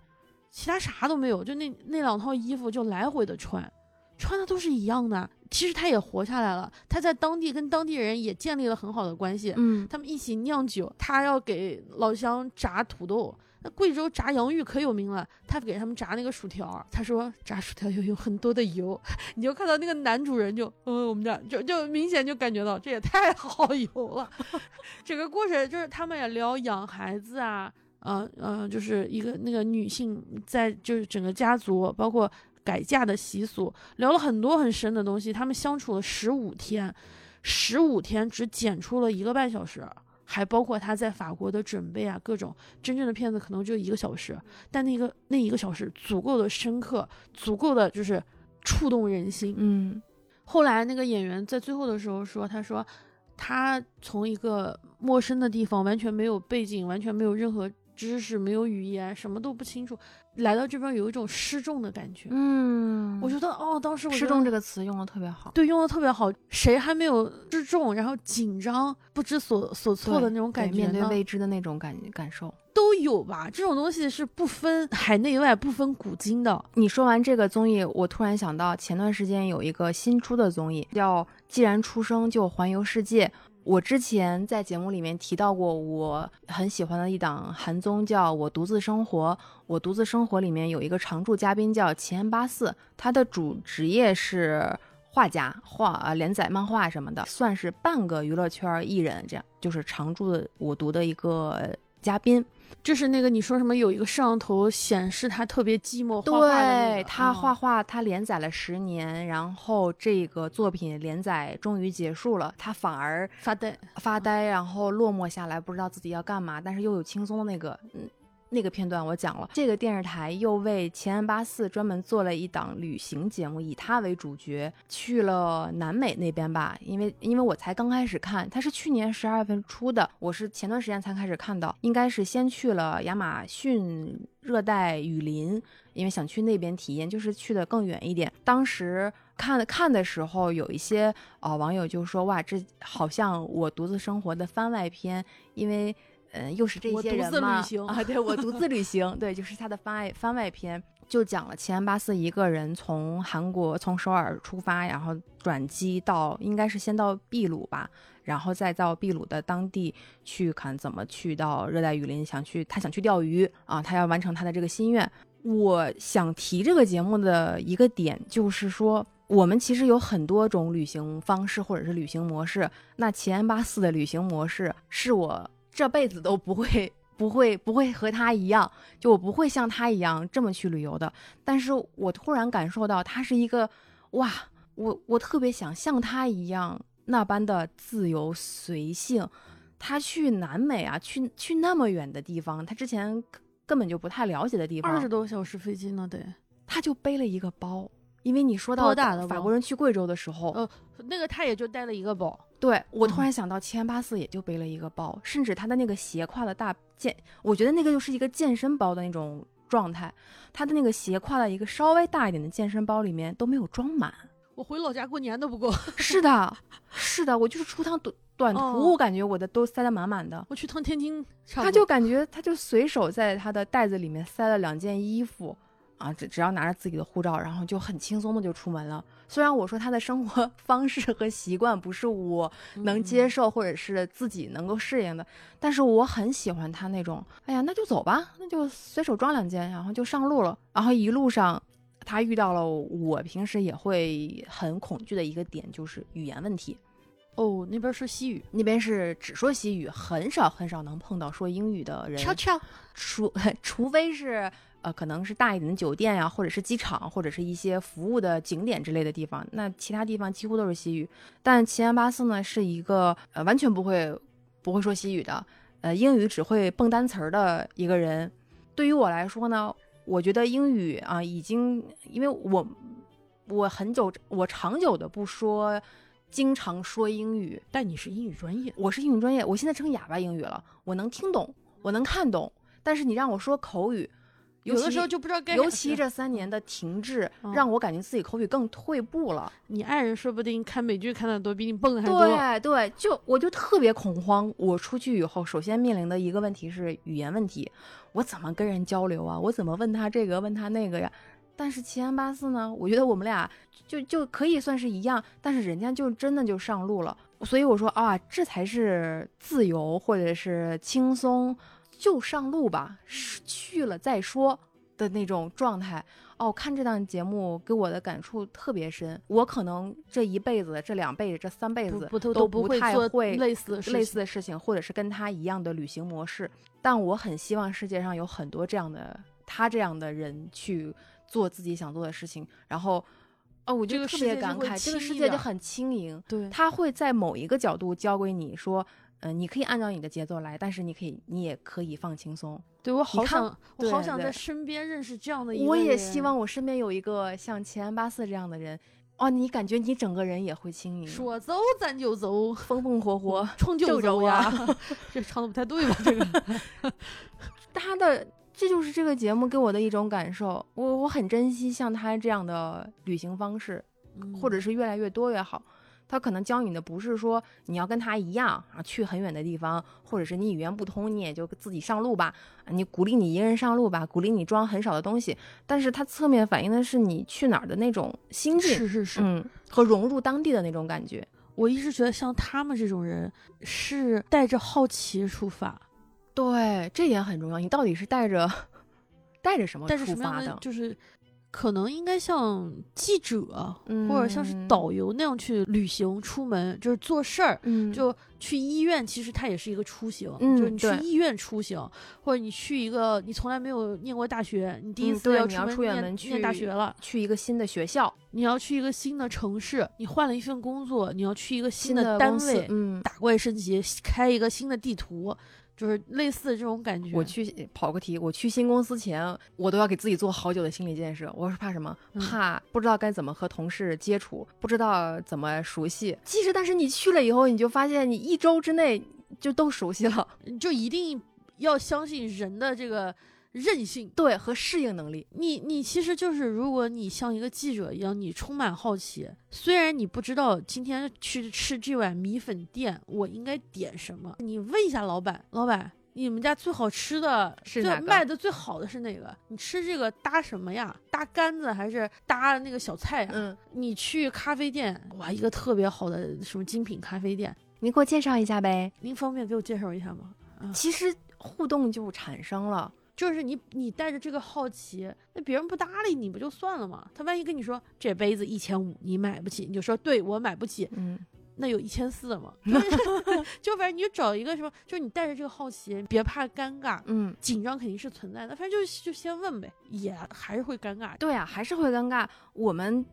其他啥都没有，就那那两套衣服就来回的穿，穿的都是一样的。其实他也活下来了，他在当地跟当地人也建立了很好的关系。嗯，他们一起酿酒，他要给老乡炸土豆。那贵州炸洋芋可有名了，他给他们炸那个薯条，他说炸薯条要用很多的油，你就看到那个男主人就，嗯，我们家就就明显就感觉到这也太耗油了。整个故事就是他们也聊养孩子啊，嗯嗯，就是一个那个女性在就是整个家族包括改嫁的习俗，聊了很多很深的东西。他们相处了十五天，十五天只剪出了一个半小时。还包括他在法国的准备啊，各种真正的片子可能就一个小时，但那个那一个小时足够的深刻，足够的就是触动人心。嗯，后来那个演员在最后的时候说，他说他从一个陌生的地方，完全没有背景，完全没有任何知识，没有语言，什么都不清楚。来到这边有一种失重的感觉，嗯，我觉得哦，当时我失重这个词用的特别好，对，用的特别好。谁还没有失重，然后紧张、不知所所措的那种感觉面对未知的那种感感受都有吧？这种东西是不分海内外、不分古今的。你说完这个综艺，我突然想到，前段时间有一个新出的综艺，叫《既然出生就环游世界》。我之前在节目里面提到过，我很喜欢的一档韩综叫《我独自生活》。《我独自生活》里面有一个常驻嘉宾叫齐安八四，他的主职业是画家，画啊连载漫画什么的，算是半个娱乐圈艺人。这样就是常驻的我读的一个嘉宾。就是那个你说什么有一个摄像头显示他特别寂寞，对他画画，他连载了十年，然后这个作品连载终于结束了，他反而发呆发呆，然后落寞下来，不知道自己要干嘛，但是又有轻松的那个嗯。那个片段我讲了，这个电视台又为前安八四专门做了一档旅行节目，以他为主角去了南美那边吧。因为因为我才刚开始看，他是去年十二月份出的，我是前段时间才开始看到，应该是先去了亚马逊热带雨林，因为想去那边体验，就是去的更远一点。当时看看的时候，有一些啊网友就说哇，这好像我独自生活的番外篇，因为。嗯，又是这些人嘛啊！对我独自旅行，对，就是他的番外番外篇，就讲了齐安巴斯一个人从韩国从首尔出发，然后转机到应该是先到秘鲁吧，然后再到秘鲁的当地去看怎么去到热带雨林，想去他想去钓鱼啊，他要完成他的这个心愿。我想提这个节目的一个点就是说，我们其实有很多种旅行方式或者是旅行模式，那齐安巴斯的旅行模式是我。这辈子都不会、不会、不会和他一样，就我不会像他一样这么去旅游的。但是我突然感受到，他是一个，哇，我我特别想像他一样那般的自由随性。他去南美啊，去去那么远的地方，他之前根本就不太了解的地方，二十多个小时飞机呢，得，他就背了一个包。因为你说到法国人去贵州的时候，呃，那个他也就带了一个包。对我突然想到，七八四也就背了一个包，甚至他的那个斜挎的大健，我觉得那个就是一个健身包的那种状态。他的那个斜挎的一个稍微大一点的健身包里面都没有装满。我回老家过年都不够。是的，是的，我就是出趟短短途，我感觉我的都塞得满满的。我去趟天津，他就感觉他就随手在他的袋子里面塞了两件衣服。啊，只只要拿着自己的护照，然后就很轻松的就出门了。虽然我说他的生活 方式和习惯不是我能接受或者是自己能够适应的，但是我很喜欢他那种。哎呀，那就走吧，那就随手装两件，然后就上路了。然后一路上，他遇到了我平时也会很恐惧的一个点，就是语言问题。哦，那边说西语，那边是只说西语，很少很少能碰到说英语的人。悄悄，除 除非是。呃，可能是大一点的酒店呀，或者是机场，或者是一些服务的景点之类的地方。那其他地方几乎都是西语。但齐安巴斯呢，是一个呃完全不会不会说西语的，呃英语只会蹦单词儿的一个人。对于我来说呢，我觉得英语啊已经，因为我我很久我长久的不说，经常说英语。但你是英语专业，我是英语专业，我现在成哑巴英语了，我能听懂，我能看懂，但是你让我说口语。有的时候就不知道该。尤其这三年的停滞，让我感觉自己口语更退步了。你爱人说不定看美剧看的多，比你蹦的还多。对对，就我就特别恐慌。我出去以后，首先面临的一个问题是语言问题，我怎么跟人交流啊？我怎么问他这个问他那个呀？但是七安八四呢？我觉得我们俩就就可以算是一样，但是人家就真的就上路了。所以我说啊，这才是自由或者是轻松。就上路吧，去了再说的那种状态哦。看这档节目给我的感触特别深。我可能这一辈子、这两辈子、这三辈子都不太会类似类似的事情，或者是跟他一样的旅行模式。但我很希望世界上有很多这样的他这样的人去做自己想做的事情。然后，哦，我就特别感慨，这个世界就很轻盈。对，他会在某一个角度教给你说。嗯，你可以按照你的节奏来，但是你可以，你也可以放轻松。对我好想，我好想在身边认识这样的一个。我也希望我身边有一个像钱安八四这样的人。哦，你感觉你整个人也会轻盈。说走咱就走，风风火火冲就走呀。这唱的不太对吧？这个，他的这就是这个节目给我的一种感受。我我很珍惜像他这样的旅行方式，或者是越来越多越好。他可能教你的不是说你要跟他一样啊，去很远的地方，或者是你语言不通，你也就自己上路吧。你鼓励你一个人上路吧，鼓励你装很少的东西。但是它侧面反映的是你去哪儿的那种心境，是是是，嗯，和融入当地的那种感觉。我一直觉得像他们这种人是带着好奇出发，对，这点很重要。你到底是带着 带着什么出发的？就是。可能应该像记者或者像是导游那样去旅行、出门，就是做事儿。嗯，就去医院，其实它也是一个出行。嗯，就是你去医院出行，或者你去一个你从来没有念过大学，你第一次要出远门去念大学了，去一个新的学校，你要去一个新的城市，你换了一份工作，你要去一个新的单位，嗯，打怪升级，开一个新的地图。就是类似这种感觉。我去跑个题，我去新公司前，我都要给自己做好久的心理建设。我是怕什么？怕不知道该怎么和同事接触，不知道怎么熟悉。其实，但是你去了以后，你就发现你一周之内就都熟悉了。就一定要相信人的这个。韧性对和适应能力，你你其实就是，如果你像一个记者一样，你充满好奇，虽然你不知道今天去吃这碗米粉店我应该点什么，你问一下老板，老板，你们家最好吃的是哪个？卖的最好的是哪个？你吃这个搭什么呀？搭杆子还是搭那个小菜呀？嗯，你去咖啡店，哇，一个特别好的什么精品咖啡店，您给我介绍一下呗？您方便给我介绍一下吗？其实互动就产生了。就是你，你带着这个好奇，那别人不搭理你不就算了吗？他万一跟你说这杯子一千五，你买不起，你就说对我买不起。嗯，那有一千四的吗？就反正你就找一个什么，就是你带着这个好奇，别怕尴尬。嗯，紧张肯定是存在的，反正就就先问呗，也还是会尴尬。对啊，还是会尴尬。我们。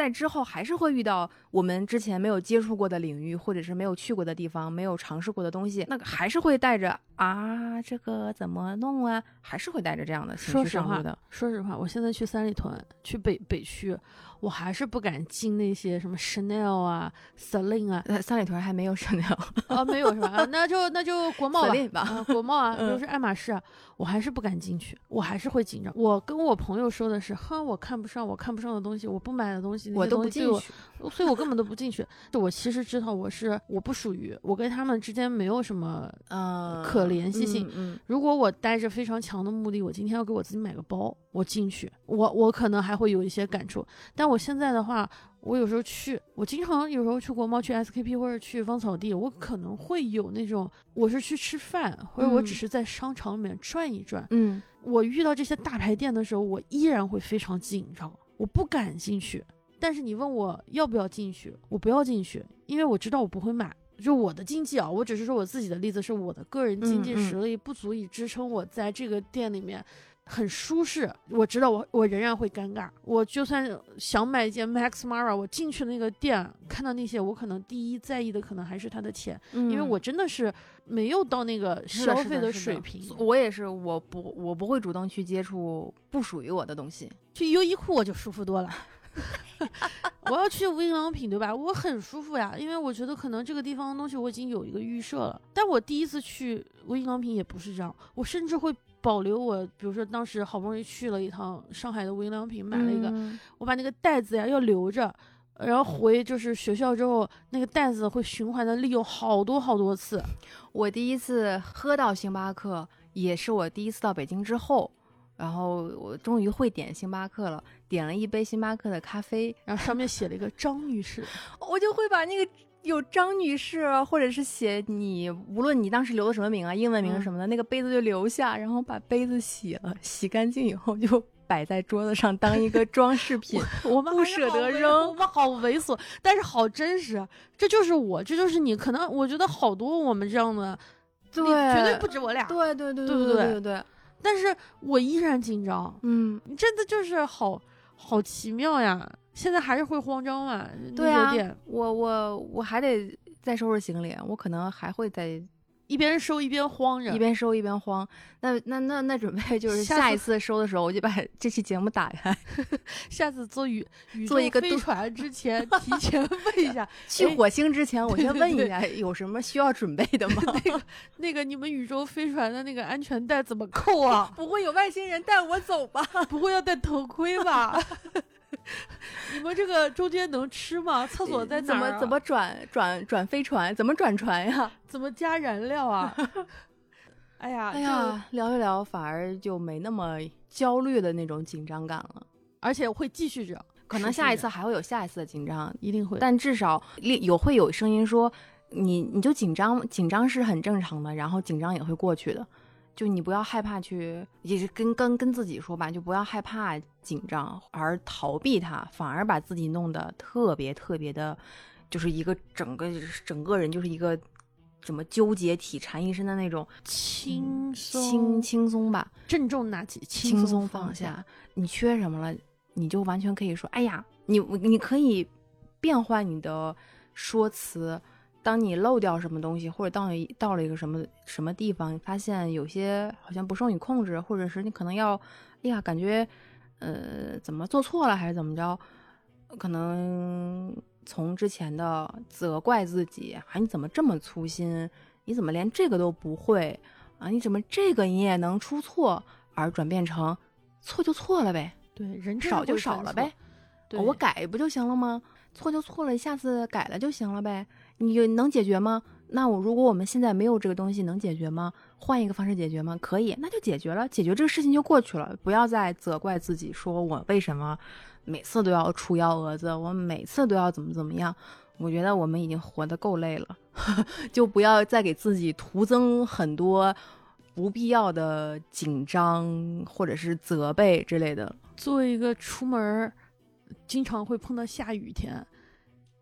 在之后还是会遇到我们之前没有接触过的领域，或者是没有去过的地方，没有尝试过的东西，那个还是会带着啊，这个怎么弄啊？还是会带着这样的情绪上路的。说实话，我现在去三里屯，去北北区。我还是不敢进那些什么 Chanel 啊、Celine 啊，三里屯还没有 Chanel 啊，没有是吧？那就那就国贸吧，国贸啊，就是爱马仕啊，我还是不敢进去，我还是会紧张。我跟我朋友说的是，哼，我看不上，我看不上的东西，我不买的东西，我都不进去，所以我根本都不进去。就我其实知道我是我不属于，我跟他们之间没有什么呃可联系性。嗯，如果我带着非常强的目的，我今天要给我自己买个包，我进去，我我可能还会有一些感触，但。我现在的话，我有时候去，我经常有时候去国贸、去 SKP 或者去芳草地，我可能会有那种，我是去吃饭，或者我只是在商场里面转一转。嗯，我遇到这些大牌店的时候，我依然会非常紧张，我不敢进去。但是你问我要不要进去，我不要进去，因为我知道我不会买。就我的经济啊，我只是说我自己的例子，是我的个人经济实力不足以支撑我在这个店里面。很舒适，我知道我我仍然会尴尬。我就算想买一件 Max Mara，我进去那个店看到那些，我可能第一在意的可能还是他的钱，因为我真的是没有到那个消费的水平。我也是，我不我不会主动去接触不属于我的东西。去优衣库我就舒服多了。我要去无印良品，对吧？我很舒服呀，因为我觉得可能这个地方的东西我已经有一个预设了。但我第一次去无印良品也不是这样，我甚至会。保留我，比如说当时好不容易去了一趟上海的无印良品，买了一个，我把那个袋子呀要留着，然后回就是学校之后，那个袋子会循环的利用好多好多次。我第一次喝到星巴克，也是我第一次到北京之后，然后我终于会点星巴克了点了一杯星巴克的咖啡然后上面写了一个张女士。我就会把那个有张女士或者是写你无论你当时留的什么名啊英文名什么的那个杯子就留下然后把杯子洗了洗干净以后就摆在桌子上当一个装饰品 我不舍得扔我好猥琐但是好真实这就是我这就是你可能我觉得好多我们这样的对绝对不止我俩对对对？对对对。但是我依然紧张。嗯，你真的就是好好奇妙呀。现在还是会慌张嘛？对啊，我我我还得再收拾行李，我可能还会再一边收一边慌着，一边收一边慌。那那那那准备就 是下一次收的时候，我就把 这期节目打开。下次坐宇坐一个飞船之前，提前问一下，去火星之前，我先问一下有什么需要准备的吗？那个那个，你们宇宙飞船的那个安全带怎么扣啊？不会有外星人带我走吧？不会要戴头盔吧？你们这个中间能吃吗？厕所在怎么怎么转转转飞船？怎么转船呀？怎么加燃料啊？哎 呀哎呀，聊一聊反而就没那么焦虑的那种紧张感了，而且会继续着，可能下一次还会有下一次的紧张，一定会。但至少有会有声音说你你就紧张，紧张是很正常的，然后紧张也会过去的。就你不要害怕去，也是跟跟跟自己说吧，就不要害怕紧张而逃避它，反而把自己弄得特别特别的，就是一个整个整个人就是一个怎么纠结体缠一身的那种轻松轻轻松吧，郑重拿起，轻松放下。你缺什么了，你就完全可以说，哎呀，你你可以变换你的说辞。当你漏掉什么东西，或者到到了一个什么什么地方，发现有些好像不受你控制，或者是你可能要，哎呀，感觉，呃，怎么做错了还是怎么着？可能从之前的责怪自己啊，你怎么这么粗心？你怎么连这个都不会啊？你怎么这个你也能出错？而转变成错就错了呗，对，人少就少了呗，对我改不就行了吗？错就错了，下次改了就行了呗。你能解决吗？那我如果我们现在没有这个东西，能解决吗？换一个方式解决吗？可以，那就解决了，解决这个事情就过去了。不要再责怪自己，说我为什么每次都要出幺蛾子，我每次都要怎么怎么样。我觉得我们已经活得够累了，就不要再给自己徒增很多不必要的紧张或者是责备之类的。作为一个出门经常会碰到下雨天。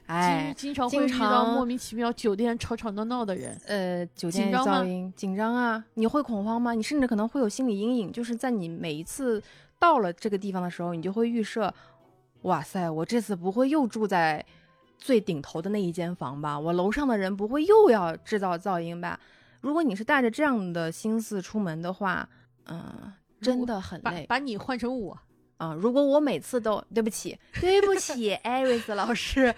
哎，经常会遇到莫名其妙酒店吵吵闹闹的人。呃，酒店噪音紧张啊！你会恐慌吗？你甚至可能会有心理阴影，就是在你每一次到了这个地方的时候，你就会预设：哇塞，我这次不会又住在最顶头的那一间房吧？我楼上的人不会又要制造噪音吧？如果你是带着这样的心思出门的话，嗯，真的很累。把你换成我。啊！如果我每次都对不起，对不起，艾瑞斯老师，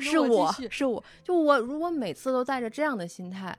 是我是我就我如果每次都带着这样的心态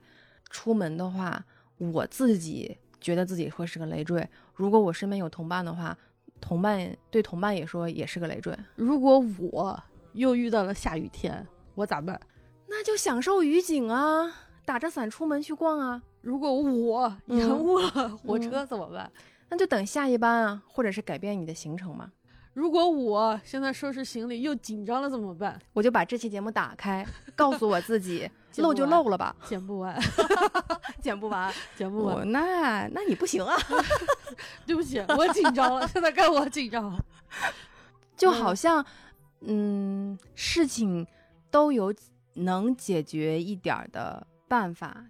出门的话，我自己觉得自己会是个累赘。如果我身边有同伴的话，同伴对同伴也说也是个累赘。如果我又遇到了下雨天，我咋办？那就享受雨景啊，打着伞出门去逛啊。如果我延误了火车怎么办？那就等下一班啊，或者是改变你的行程嘛。如果我现在收拾行李又紧张了怎么办？我就把这期节目打开，告诉我自己漏就漏了吧，剪不完，剪不完，剪不完。那那你不行啊！对不起，我紧张了，现在该我紧张了。就好像，嗯，事情都有能解决一点的办法，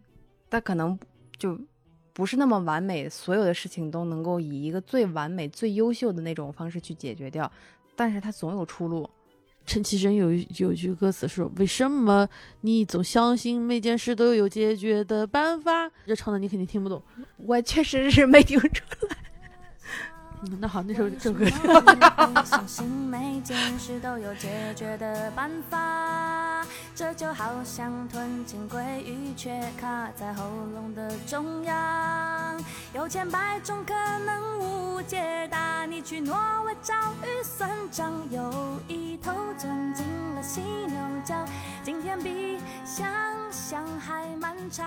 但可能就。不是那么完美，所有的事情都能够以一个最完美、最优秀的那种方式去解决掉，但是它总有出路。陈绮贞有有句歌词说：“为什么你总相信每件事都有解决的办法？”这唱的你肯定听不懂，我确实是没听出来。那好，那首这首歌。相信每件事都有解决的办法，这就好像吞进鲑鱼却卡在喉咙的中央，有千百种可能无解答，你去挪威找鱼算账，有一头钻进了犀牛角，今天比想象还漫长。